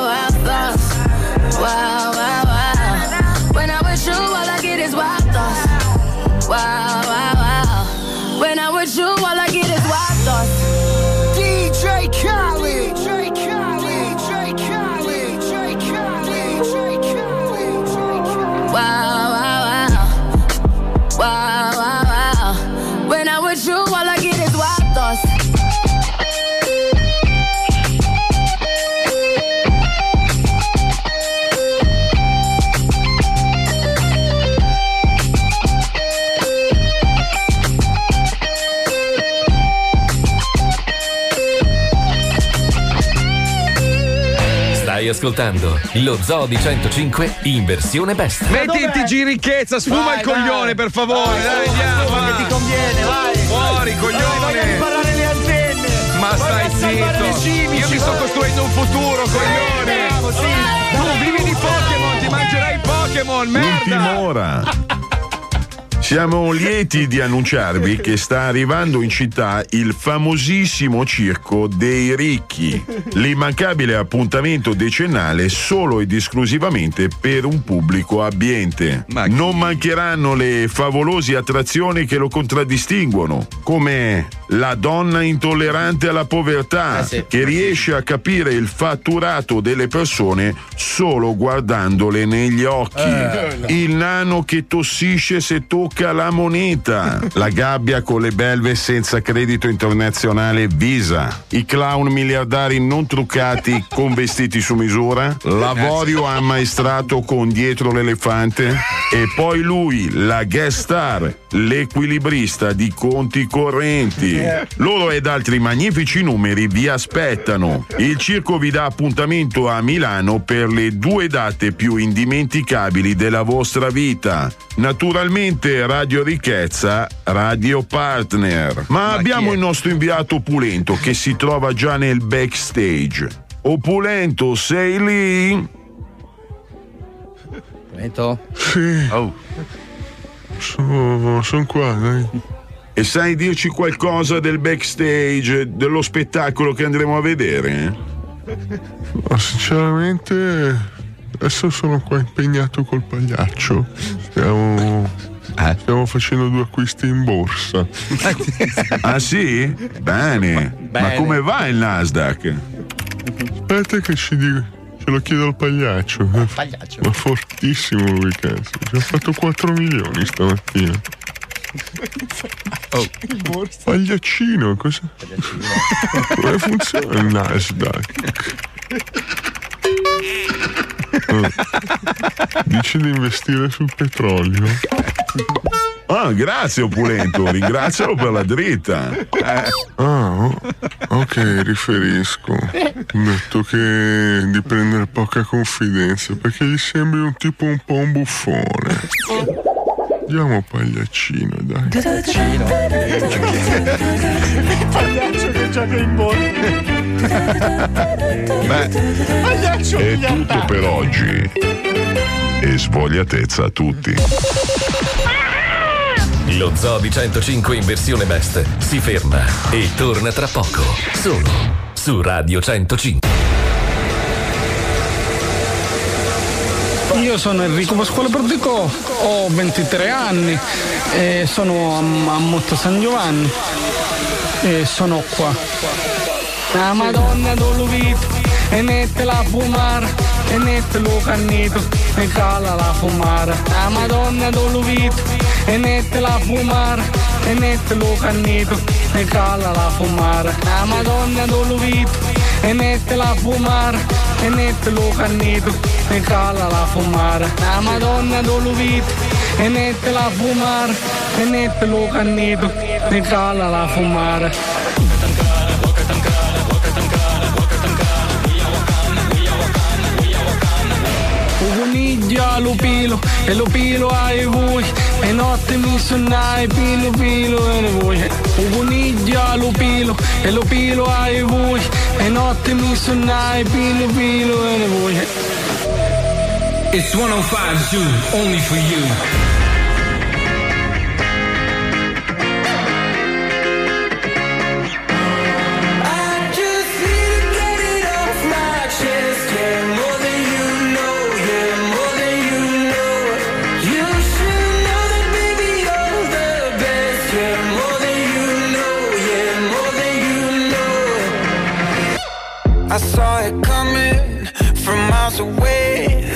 ascoltando lo Zoo di 105 in versione bestia. Metti in TG ricchezza, sfuma Vai, il coglione, per favore. Dai, andiamo. Che ti conviene, vai. Fuori, coglione. Voglio riparare le antenne. Ma stai zitto. cimici, Io mi sto vai. costruendo un futuro, coglione. Bravo, sì. Tu vivi di Pokémon, ti mangerai Pokémon, merda. Ultima ora. <laughs> Siamo lieti di annunciarvi che sta arrivando in città il famosissimo circo dei ricchi, l'immancabile appuntamento decennale solo ed esclusivamente per un pubblico abbiente. Non mancheranno le favolose attrazioni che lo contraddistinguono, come la donna intollerante alla povertà, Eh sì. che riesce a capire il fatturato delle persone solo guardandole negli occhi. Eh. Il nano che tossisce se tocca la moneta. La gabbia con le belve senza credito internazionale Visa. I clown miliardari non truccati con vestiti su misura. L'avorio ammaestrato con dietro l'elefante. E poi lui, la guest star, l'equilibrista di conti correnti. Loro ed altri magnifici numeri vi aspettano. Il circo vi dà appuntamento a Milano per le due date più indimenticabili della vostra vita. Naturalmente Radio Ricchezza, Radio Partner. Ma abbiamo il nostro inviato Opulento che si trova già nel backstage. Opulento, sei lì? Opulento? Sì. Sono, sono qua, dai. E sai dirci qualcosa del backstage, dello spettacolo che andremo a vedere? Ma sinceramente adesso sono qua impegnato col pagliaccio. Stiamo, stiamo facendo due acquisti in borsa. <laughs> ah sì? Bene. Ma Bene. come va il Nasdaq? Aspetta che ci dico. Ce lo chiedo al pagliaccio. Pagliaccio. Ma fortissimo lui, cazzo. Ci ha fatto 4 milioni stamattina. <laughs> Oh. Pagliaccino, cosa? Come funziona il Nasdaq? <laughs> Eh. Dici di investire sul petrolio? Ah, grazie Opulento, ringrazialo per la dritta. Ah, oh, ok, riferisco. Detto che di prendere poca confidenza perché gli sembri un tipo un po' un buffone. Andiamo pagliaccino, dai. pagliaccio che gioca in Beh, Pagliaccio è tutto per oggi. E svogliatezza a tutti. Lo Zoo di 105 in versione best si ferma e torna tra poco. Solo su Radio 105. Io sono Enrico Pasquale Perdico, ho 23 anni e sono a, a Motta San Giovanni e sono qua. La Madonna dell'Uvito e mette la fumare e mette lo cannito e cala la fumare. La Madonna dell'Uvito e mette la fumare e mette lo cannito e cala la fumare. La Madonna dell'Uvito e mette la fumare e mette lo cannito e cala la fumare. La Madonna dell'Uvito e mette la fumare e mette lo cannito e cala la fumare. Uguniglia lupilo e lupilo ai voi e notte mi suonai pilo pilo e le voce Uguniglia lupilo e lupilo ai voi e notte mi suonai pilo pilo e le voce It's 105 Zoo, only for you. I saw it coming from miles away.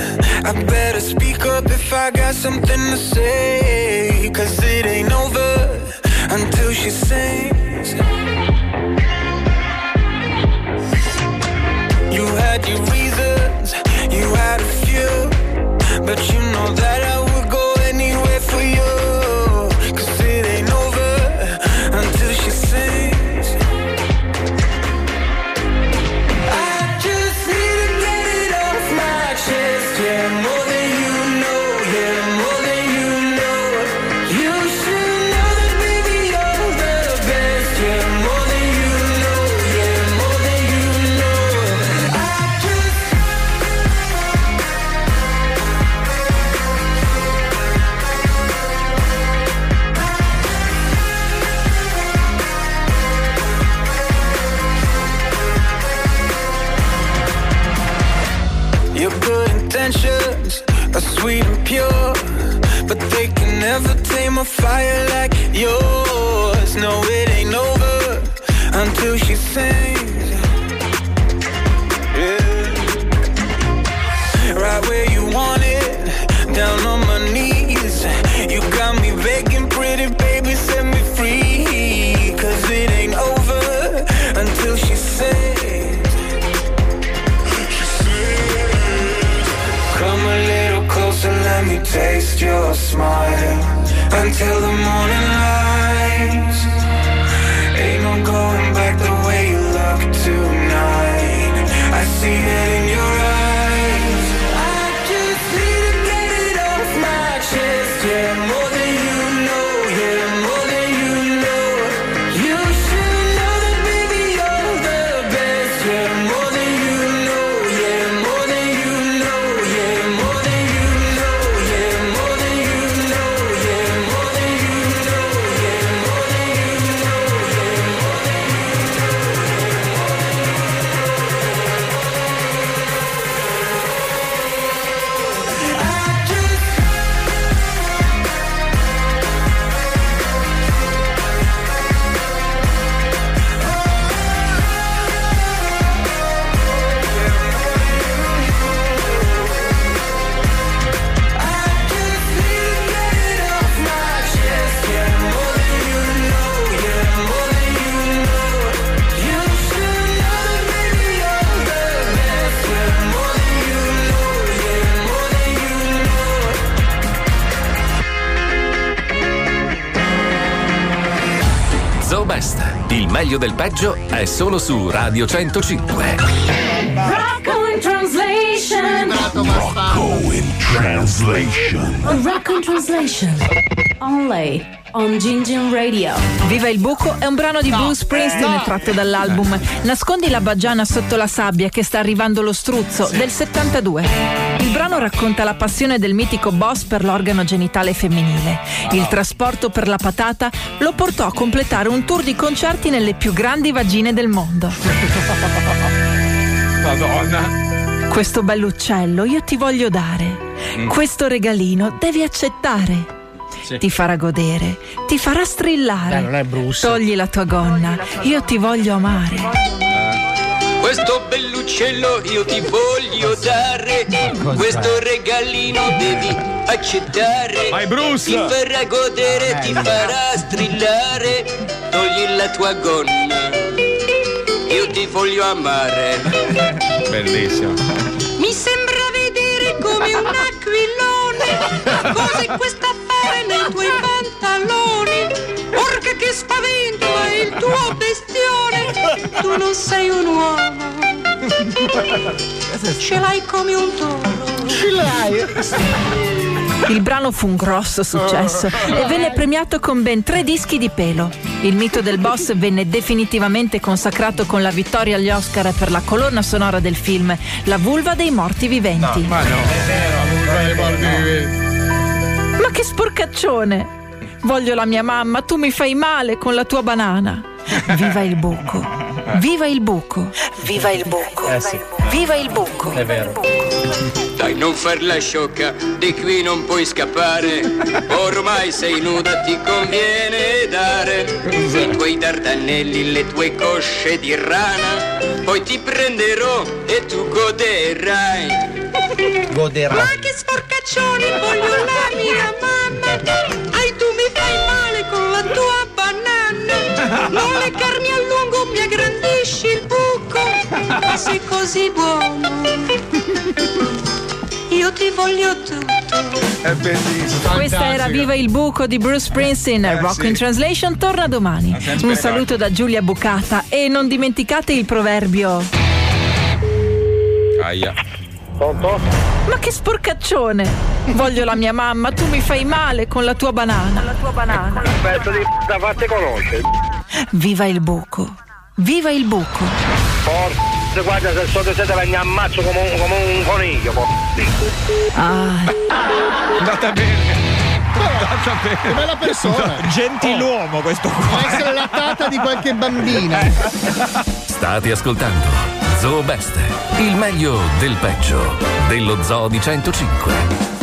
I better speak up if I got something to say. Cause it ain't over until she sings. Fire like yours. No, it ain't over until she sings. Yeah. Right where you want it, down on my knees. You got me begging, pretty baby, set me free. Cause it ain't over until she sings. Come a little closer, let me taste your smile until the morning light. Il meglio del peggio è solo su Radio 105. Rocco in translation. Rocco in translation. Rocco in translation. Only on Gingin Radio. Viva il buco è un brano di Bruce Springsteen no. tratto dall'album Nascondi la baggiana sotto la sabbia che sta arrivando lo struzzo del 72. Il brano racconta la passione del mitico boss per l'organo genitale femminile. Il trasporto per la patata lo portò a completare un tour di concerti nelle più grandi vagine del mondo. <laughs> Madonna. Questo bell'uccello io ti voglio dare. Mm. Questo regalino devi accettare. Ti farà godere, ti farà strillare. Beh, non è Bruce. Togli la tua gonna, io ti voglio amare. Questo bell'uccello io ti voglio dare. Questo regalino devi accettare. Vai, Bruce! Ti farà godere, ti farà strillare. Togli la tua gonna. Io ti voglio amare. Bellissimo. Mi sembra vedere come un aquilone. Cos'è questo affare nei tuoi pantaloni? Che spavento è il tuo bestione. Tu non sei un uomo. Ce l'hai come un toro. Ce l'hai. Il brano fu un grosso successo e venne premiato con ben tre dischi di pelo. Il mito del boss venne definitivamente consacrato con la vittoria agli Oscar per la colonna sonora del film La vulva dei morti viventi. Ma no, è vero, Ma che sporcaccione! Voglio la mia mamma, tu mi fai male con la tua banana. Viva il buco! Viva il buco! Viva il buco! Viva il buco! È vero. Dai, non far la sciocca, di qui non puoi scappare. Ormai sei nuda, ti conviene dare i tuoi dardanelli, le tue cosce di rana. Poi ti prenderò e tu goderai. Goderà. Ma che sporcaccioni, voglio la mia mamma. Tua banana. Non leccarmi a lungo, mi aggrandisci il buco. Ma sei così buono. Io ti voglio tutto. È bellissimo. Questa era Viva il buco di Bruce Springsteen. Rock sì. in Translation torna domani. Un saluto da Giulia Bucata e non dimenticate il proverbio. Aia. Ma che sporcaccione! Voglio la mia mamma, tu mi fai male con la tua banana. La tua banana. Pezzo di da fatti conoscere. Viva il buco! Viva il buco! Forza, guarda se sotto te te ammazzo come un, come un coniglio. po- Ah, Andata bene. Andata bene. Che bella persona. Gentiluomo questo Può qua. essere la tata di qualche bambina. <laughs> State ascoltando Zoo Best, il meglio del peggio dello Zoo di 105.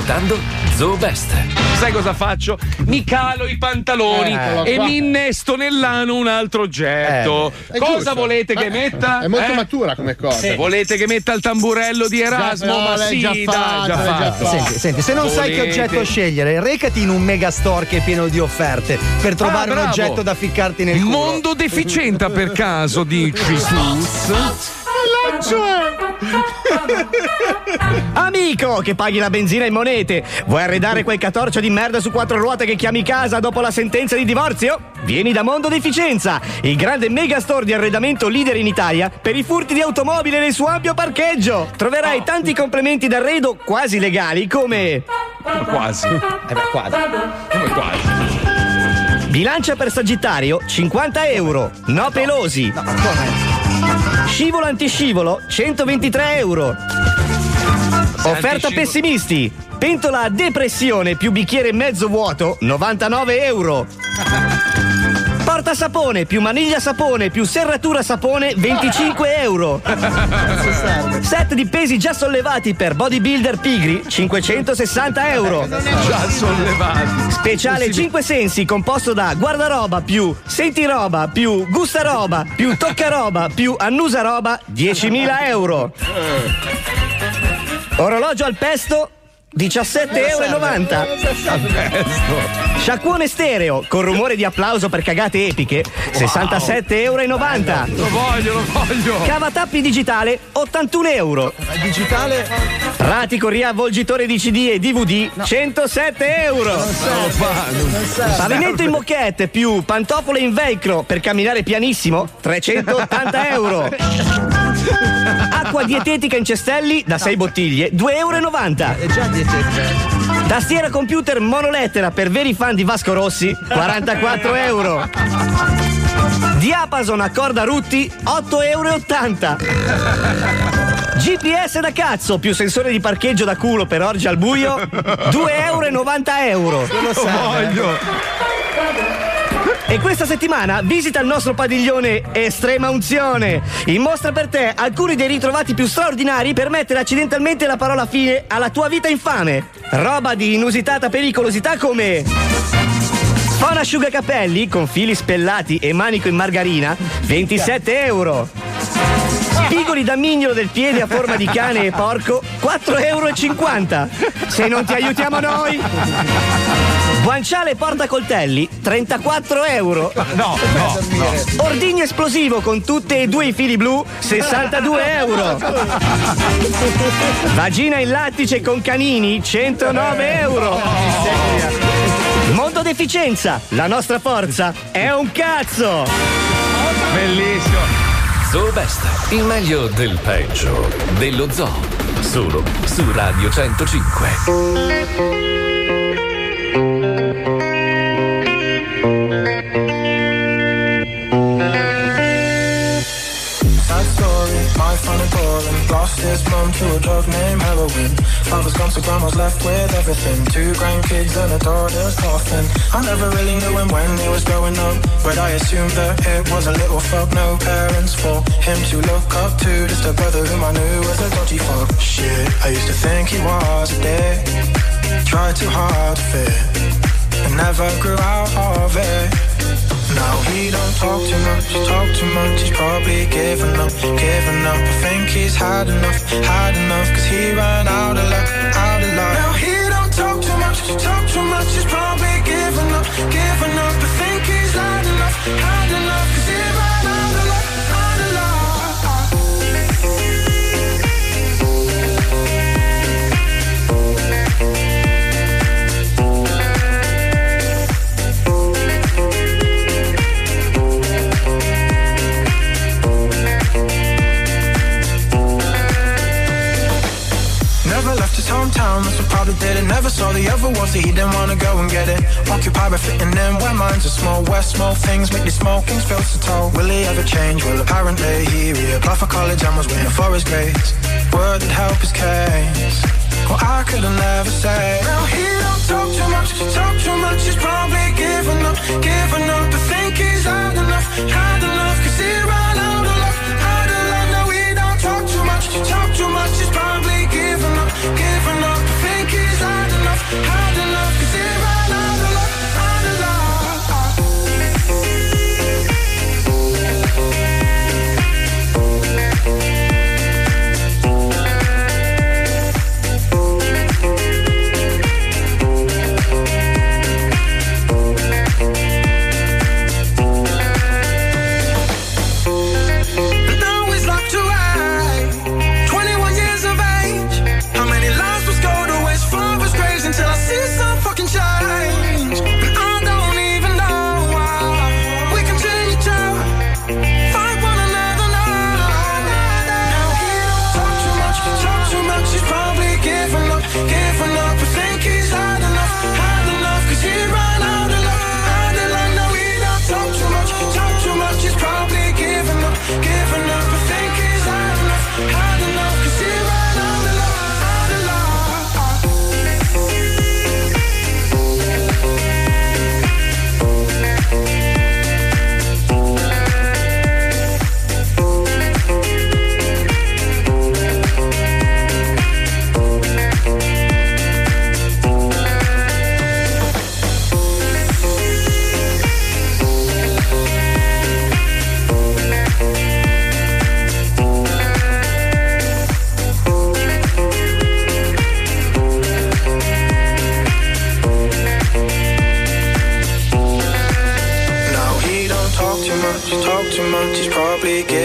Ascoltando Zoo Best. Sai cosa faccio? Mi calo i pantaloni Eccolo e qua. mi innesto nell'ano un altro oggetto. Eh, cosa giusto. volete che Eh, metta? È molto Eh? matura come cosa. Volete che metta il tamburello di Erasmo? Già- no, Ma l'hai sì, già dai, fatto, già fatto. fatto. Senti, senti, se non sai che Volete- oggetto scegliere, recati in un megastore che è pieno di offerte per trovare Ah, un oggetto da ficcarti nel culo. Mondo deficienta per caso, dici Sus? Amico, che paghi la benzina in monete, vuoi arredare quel catorcio di merda su quattro ruote che chiami casa dopo la sentenza di divorzio? Vieni da Mondo Deficienza, il grande megastore di arredamento leader in Italia per i furti di automobile nel suo ampio parcheggio. Troverai tanti complementi d'arredo quasi legali come Quasi. Eh beh, quasi. Come quasi? Bilancia per Sagittario 50 euro, no pelosi. Scivolo antiscivolo 123 euro. Offerta antiscivolo. pessimisti. Pentola a depressione più bicchiere mezzo vuoto 99 euro. Porta sapone più maniglia sapone più serratura sapone 25 euro. Set di pesi già sollevati per bodybuilder pigri 560 euro. Già sollevati. Speciale 5 sensi composto da guardaroba più sentiroba più gustaroba più toccaroba più annusaroba 10.000 euro. Orologio al pesto 17,90 euro. Sciacquone stereo con rumore di applauso per cagate epiche 67,90 euro. Lo voglio, lo voglio. Cavatappi digitale 81 euro. Digitale Pratico riavvolgitore di CD e DVD 107 euro. Pavimento in moquette più pantofole in velcro per camminare pianissimo 380 euro. <laughs> Acqua dietetica in cestelli da 6 bottiglie 2,90 euro. È già dietetica. Tastiera computer monolettera per veri fan di Vasco Rossi 44 euro. Diapason a corda Rutti 8,80 euro. GPS da cazzo più sensore di parcheggio da culo per orge al buio 2,90 euro. Lo voglio. E questa settimana visita il nostro padiglione Estrema Unzione. In mostra per te alcuni dei ritrovati più straordinari per mettere accidentalmente la parola fine alla tua vita infame. Roba di inusitata pericolosità come. Phon asciugacapelli con fili spellati e manico in margarina 27 euro. Spigoli da mignolo del piede a forma di cane e porco 4,50 euro. Se non ti aiutiamo noi. Guanciale portacoltelli 34 euro. No, no, no. Ordigno esplosivo con tutte e due i fili blu 62 euro. Vagina in lattice con canini 109 euro. Mondo deficienza, la nostra forza è un cazzo. Bellissimo. Zoo Best, il meglio del peggio dello zoo. Solo su Radio 105. Lost his mum to a drug named heroin. Father's gone, so grandma's left with everything. Two grandkids and a daughter's coffin. I never really knew him when he was growing up, but I assumed that it was a little fuck. No parents for him to look up to. Just a brother whom I knew was a dodgy fuck. Shit, I used to think he was a dick. Tried too hard to fit, and never grew out of it. Now he don't talk too much, talk too much. He's probably giving up, giving up. I think he's had enough, had enough. Cause he ran out of luck, out of luck. Now he don't talk too much, talk too much. He's probably given up, given up. I think he's had enough, had did it. Never saw the other ones that he didn't wanna go and get it. Occupied by fitting in where minds are small. Where small things make these small kings feel so tall. Will he ever change? Well, apparently he reapplied for college and was waiting for his grades. Word that help his case. Well, I could have never said. Now he don't talk too much, talk too much. He's probably giving up, giving up. I think he's had enough, had enough. Cause he ran out of luck, out of luck. No, he don't talk too much, talk too much. He's probably giving up, giving up. I think he's had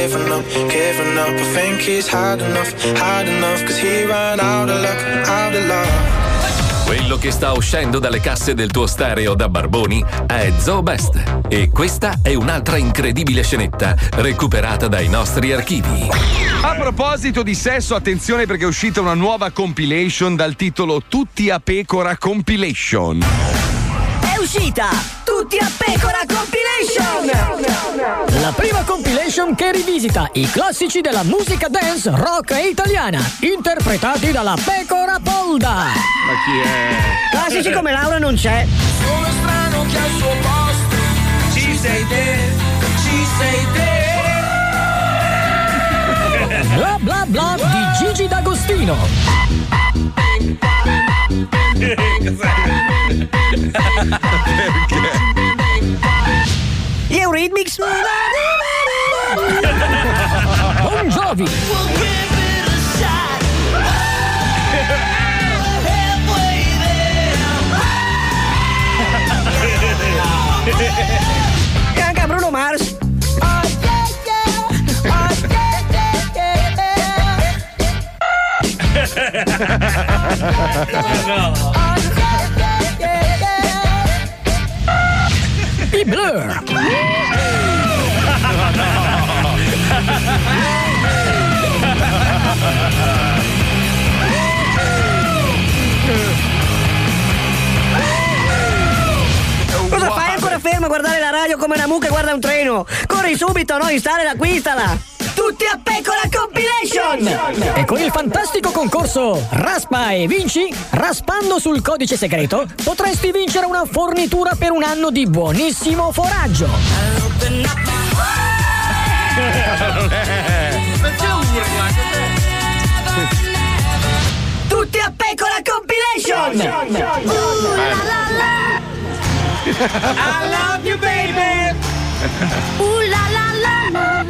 giving up, giving up. I think he's had enough, had enough. Cause he ran out of luck, out of luck. Quello che sta uscendo dalle casse del tuo stereo da Barboni è Zoo Best. E questa è un'altra incredibile scenetta recuperata dai nostri archivi. A proposito di sesso, attenzione perché è uscita una nuova compilation dal titolo Tutti a pecora compilation. Uscita! Tutti a pecora compilation! La prima compilation che rivisita i classici della musica dance rock italiana, interpretati dalla Pecora Polda. Ma chi è? Classici come Laura non c'è. Sono strano che al suo posto ci sei te, ci sei te. Bla bla bla di Gigi D'Agostino. <laughs> <laughs> É Eurythmics. Bom jovem. Canta Bruno Mars. <laughs> Happy Blur. Cosa fai ancora fermo a guardare la radio come una mucca guarda un treno? Corri subito, no? Installa, acquistala! Tutti a pecora compilation! E con il fantastico concorso Raspa e vinci, raspando sul codice segreto, potresti vincere una fornitura per un anno di buonissimo foraggio. Perché urla? Tutti a pecora compilation! Uh, la, la, la. I love you baby! Ooh la la la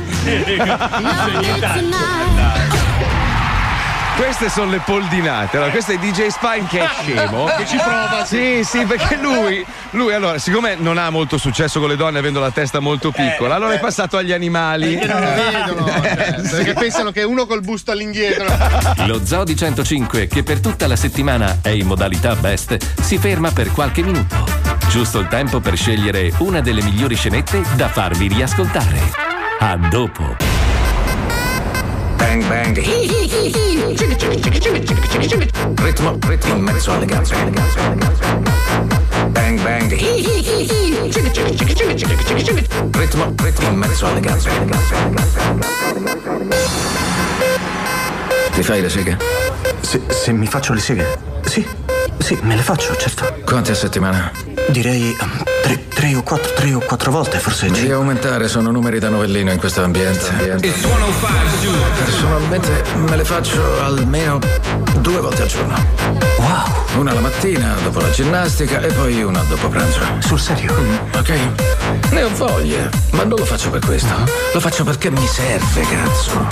Queste sono le poldinate. Allora, questo è DJ Spine che è scemo. Che ci prova, Sì, sì, perché lui, lui, allora, siccome non ha molto successo con le donne avendo la testa molto piccola, allora è passato agli animali. Perché non lo vedono, cioè, perché pensano che è uno col busto all'indietro. Lo Zoo di 105, che per tutta la settimana è in modalità best, si ferma per qualche minuto. Giusto il tempo per scegliere una delle migliori scenette da farvi riascoltare. A dopo. Bang bang. Ritmo, ritmo in mezzo alle gambe. Bang bang. Ritmo, ritmo in mezzo alle gambe. Ti fai le seghe? Se, se mi faccio le seghe? Sì, sì, me le faccio, certo. Quante a settimana? Direi um, tre, tre o quattro, tre o quattro volte, forse. Devi aumentare, sono numeri da novellino in questo ambiente. Personalmente me le faccio almeno due volte al giorno. Wow! Una la mattina, dopo la ginnastica, e poi una dopo pranzo. Sul serio? ok? Ne ho voglia, ma non lo faccio per questo. Lo faccio perché mi serve, cazzo.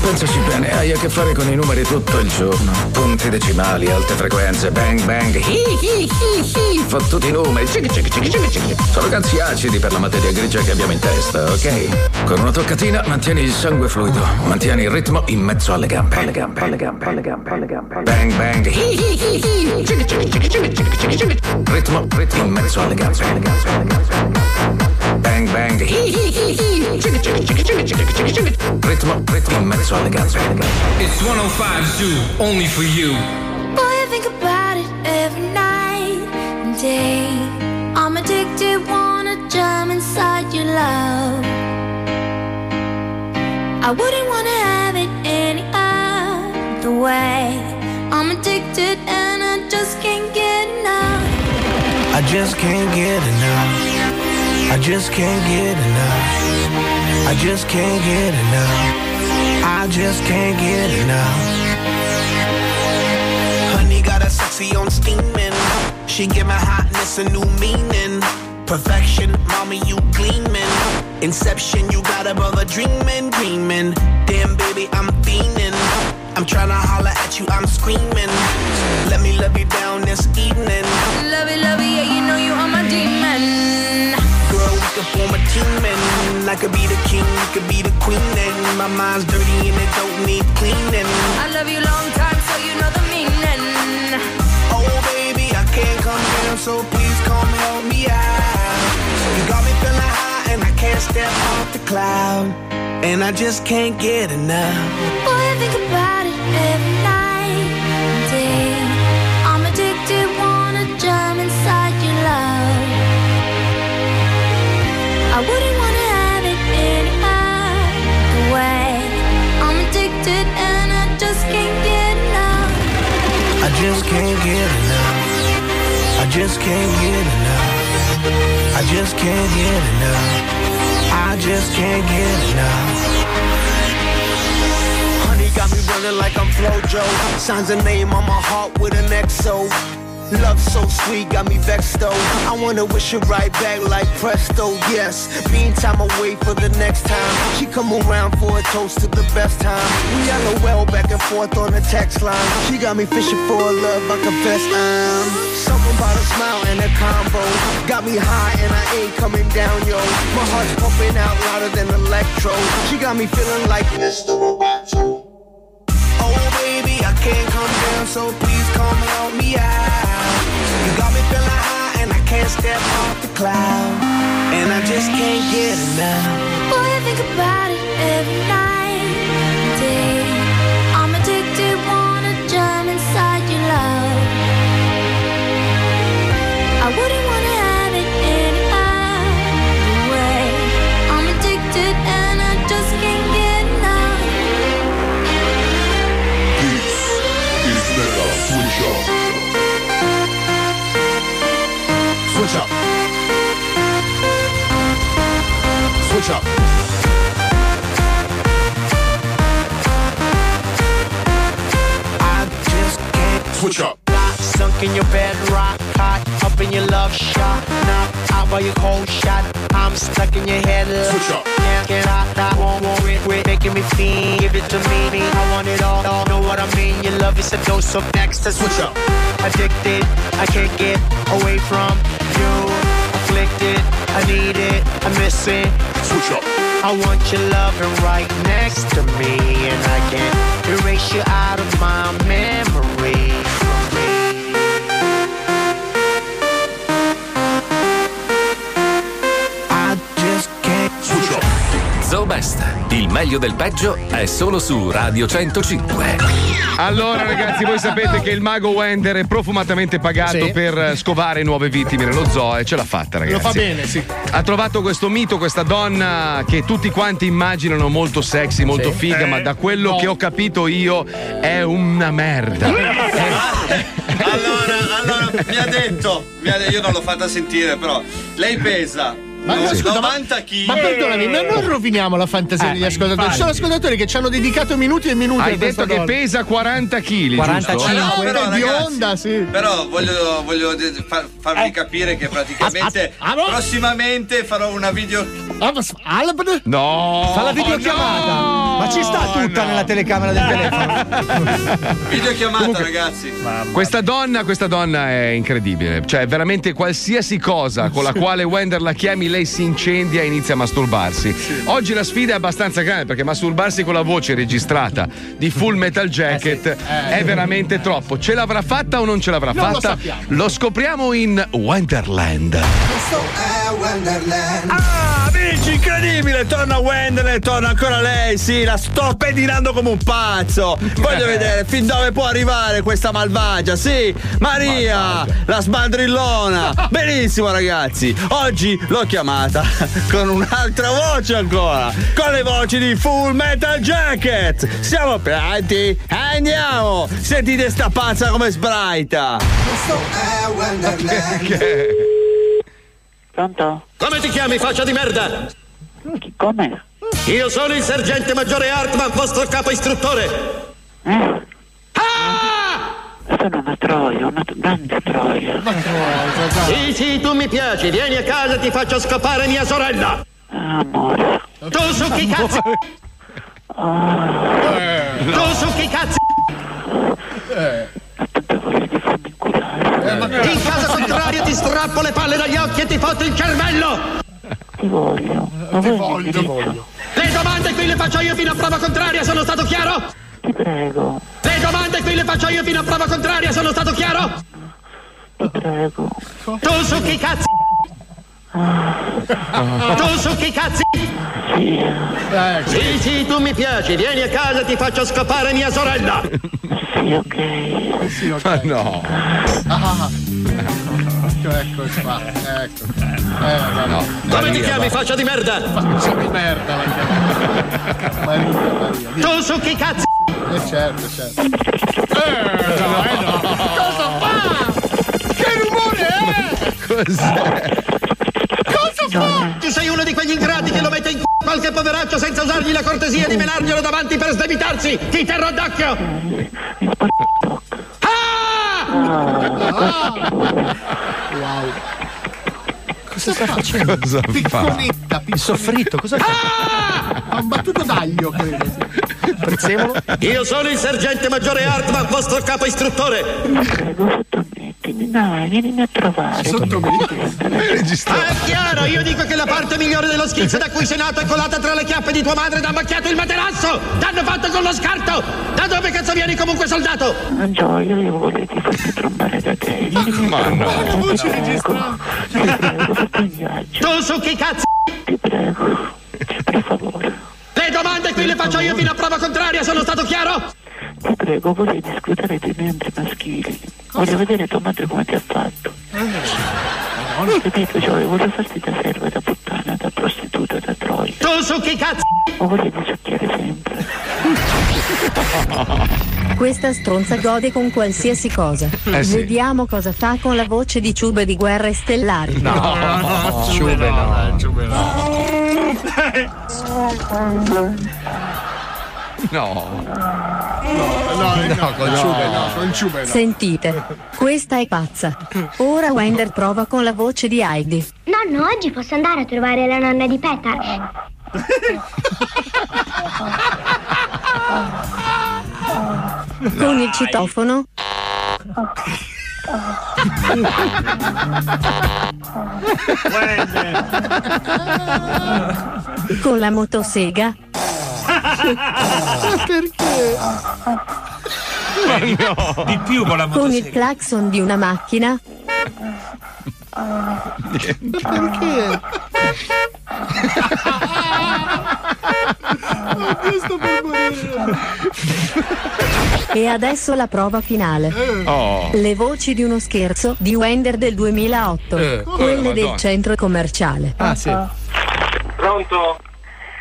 Pensaci bene, hai a che fare con i numeri tutto il giorno. Punti decimali, alte frequenze, bang bang, hi hi hi hi, fottuti numeri, cicchi cicchi cicchi cicchi cicchi. Sono ganzi acidi per la materia grigia che abbiamo in testa, ok? Con una toccatina mantieni il sangue fluido, mantieni il ritmo in mezzo alle gambe. Alle gambe, alle gambe, alle gambe, alle gambe. Bang bang, hi hi hi hi, cicchi cicchi cicchi cicchi cicchi cicchi cicchi. Ritmo, ritmo in mezzo alle gambe. Alle gambe, alle gambe, alle gambe. Bang bang, hi hi hi hi, cicchi cicchi cicchi cicchi cicchi cicchi cicchi. Ritmo, ritmo in mezzo alle gambe. Alle gambe. It's 105 Zoo, only for you. Boy, I think about it every night and day. I'm addicted, wanna jump inside your love. I wouldn't wanna have it any other way. Addicted and I just can't get enough. I just can't get enough. I just can't get enough. I just can't get enough. I just can't get enough. Honey got a sexy on steaming. She give my hotness a new meaning. Perfection, mommy, you gleaming. Inception, you got a brother dreaming, dreaming. Damn, baby, I'm fiending. I'm tryna holler at you, I'm screaming. Let me love you down this evening. Love it, love it, yeah, you know you are my demon. Girl, we could form a team and I could be the king, you could be the queen and my mind's dirty and it don't need cleaning. I love you long time, so you know the meaning. Oh baby, I can't come down, so please come help me out. You got me feeling high and I can't step off the cloud, and I just can't get enough. Boy, I think about I wouldn't wanna have it any other way. I'm addicted and I just can't get enough. I just can't get enough. I just can't get enough. I just can't get enough. I just can't get enough. Honey got me running like I'm Flojo. Signs a name on my heart with an XO. Love so sweet, got me vexed though. I wanna wish it right back like presto, yes. Meantime, I wait for the next time. She come around for a toast to the best time. We LOL back and forth on the text line. She got me fishing for a love, I confess I'm. Something about a smile and a combo. Got me high and I ain't coming down, yo. My heart's pumping out louder than electro. She got me feeling like Mr. Roboto. Oh baby, I can't come down, so please come help me out. Step off the cloud, and I just can't get enough. Boy, I think about Switch up. Switch up. Switch up. Not sunk in your bed, rock hot, up in your love shot. Knock out by your cold shot. I'm stuck in your head. Look. Switch up. Can't get out, I won't worry. Quit making me feel. Give it to me, I want it all. all. Know what I mean? Your love is a dose of next. Switch up. Addicted, I can't get away from you. Afflicted, I need it, I miss it. Switch up. I want your loving right next to me, and I can't erase you out of my memory. Best, il meglio del peggio è solo su Radio 105. Allora, ragazzi, voi sapete che il mago Wender è profumatamente pagato Sì. per scovare nuove vittime nello zoo e ce l'ha fatta, ragazzi. Lo fa bene, sì. Ha trovato questo mito, questa donna che tutti quanti immaginano molto sexy, molto Sì. figa, Eh, ma da quello no. che ho capito io è una merda. <laughs> Allora, allora, mi ha detto, mi ha detto, io non l'ho fatta sentire, però lei pesa Ma no, scusa, 90 kg. Ma perdonami, ma non roviniamo la fantasia Eh, degli ascoltatori. Ci sono ascoltatori che ci hanno dedicato minuti e minuti Hai detto che donna. pesa 40 kg, 45. giusto? No, però, ragazzi, sì. Però voglio, voglio far- farvi capire che praticamente ah, ah, prossimamente farò una video. Ah, ma s- ah, No! Fa la videochiamata. Ma ci sta tutta nella telecamera del <laughs> telefono. Videochiamata, ragazzi. Questa donna, questa donna è incredibile. Cioè, veramente qualsiasi cosa con la quale Wender la chiami, lei si incendia e inizia a masturbarsi. Oggi la sfida è abbastanza grande perché masturbarsi con la voce registrata di Full Metal Jacket è veramente troppo. Ce l'avrà fatta o non ce l'avrà Non lo fatta? sappiamo. Lo scopriamo in Wonderland. Ah, amici, incredibile! Torna Wendell, torna ancora lei, sì, la sto pedinando come un pazzo! Voglio vedere fin dove può arrivare questa malvagia, sì! Maria, la sbandrillona! <laughs> Benissimo, ragazzi! Oggi l'ho chiamata <laughs> con un'altra voce ancora! Con le voci di Full Metal Jacket! Siamo pronti? Andiamo! Sentite sta pazza come sbraita! <laughs> Pronto? Come ti chiami, faccia di merda? Come? Io sono il sergente maggiore Hartman, vostro capo istruttore. Eh? Sono una troia, una grande troia. Sì, sì, tu mi piaci, vieni a casa e ti faccio scopare mia sorella. Amore. Tu su chi cazzo? Tu su chi cazzo? In caso contrario ti strappo le palle dagli occhi e ti fotto il cervello! Ti voglio. Ti voglio, ti voglio. Le domande qui le faccio io fino a prova contraria, sono stato chiaro? Ti prego, Le domande qui le faccio io fino a prova contraria, sono stato chiaro? ti prego. Tu su chi cazzo? Tu su chi cazzo? Sì, Sì, sì, tu mi piaci, vieni a casa e ti faccio scopare mia sorella! sì, ok. Sì, ok. Ma no. Ah. Ecco, ecco qua. Ecco. Eh, vabbè. Come ti chiami, faccia di merda? Faccia di merda la chiamata. Maria, Maria. Tu su chi cazzo? Eh certo, certo. Eh, no, eh no. Cosa fa? Che rumore è? Cos'è? Cosa fa? Tu sei uno di quegli ingrati che lo mette in c***o qualche poveraccio senza usargli la cortesia di menarglielo davanti per sdebitarsi! Ti terrò d'occhio! Wow. Cosa sta facendo? Cosa fa? Piccoletta, Il soffritto, cosa fa? Ha un battuto d'aglio, credo. Prezzemolo? Io sono il sergente maggiore Hartman, vostro capo istruttore! Prego, sottomettimi. Dai, vienimi a trovare. Ah, è chiaro, io dico che la parte migliore dello schizzo da cui sei nato è colata tra le chiappe di tua madre ed ha macchiato il materasso! T'hanno fatto con lo scarto! Da dove cazzo vieni comunque soldato? Ah, Gioia, io volevo farti trombare da te. Ma no. voce registrata. Ti prego, fatti un viaggio. Tu su chi cazzo? Ti prego. Per favore. Le domande qui le faccio io fino a prova contraria, sono stato chiaro? Ti prego, vorrei discutere dei membri maschili. Voglio vedere tua madre come ti ha fatto. Capito, Gioia? Voglio farti da serva, da puttana, da prostituta, da troia. Tu su chi cazzo? O voglio succhiare sempre. Questa stronza gode con qualsiasi cosa. Eh sì. Vediamo cosa fa con la voce di ciube di guerre stellari. No, ciube no. No. No, no, no, con no, Ciube, no, no. con Ciube no. Sentite, questa è pazza. Ora Wender prova con la voce di Heidi. Nonno, oggi posso andare a trovare la nonna di Petar? Con il citofono. <laughs> Con la motosega. Perché? Ma no. Di più con la Con il clacson di una macchina. Perché? <laughs> Oddio, sto per morire. E adesso la prova finale. Oh. Le voci di uno scherzo di Wender del 2008. Eh, Quelle eh, del centro commerciale. Ah, sì. Pronto?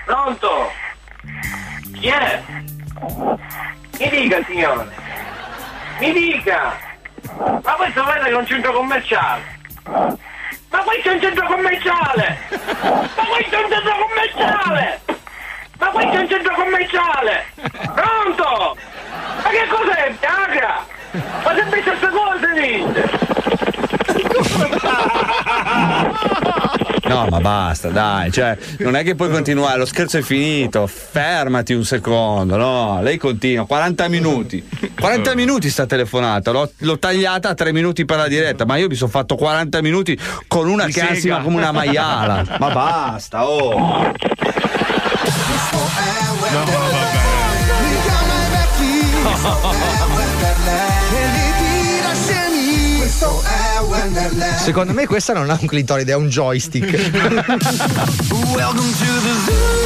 Pronto? Chi è? Mi dica signore. Mi dica. Ma questo vede che è un centro commerciale. Ma questo è un centro commerciale! Ma questo è un centro commerciale! Ma questo è un centro commerciale! Pronto? Ma che cos'è? Bianca? Ma sempre queste cose dite! No, ma basta, dai, cioè, non è che puoi continuare, lo scherzo è finito, fermati un secondo, no, lei continua, 40 minuti, 40 minuti sta telefonata, l'ho, l'ho tagliata a 3 minuti per la diretta, ma io mi sono fatto 40 minuti con una Di che ansima come una maiala, ma basta, oh. Questo è Wonderland. Secondo me questa non ha un clitoride, è un joystick. <laughs> Welcome to the zoo.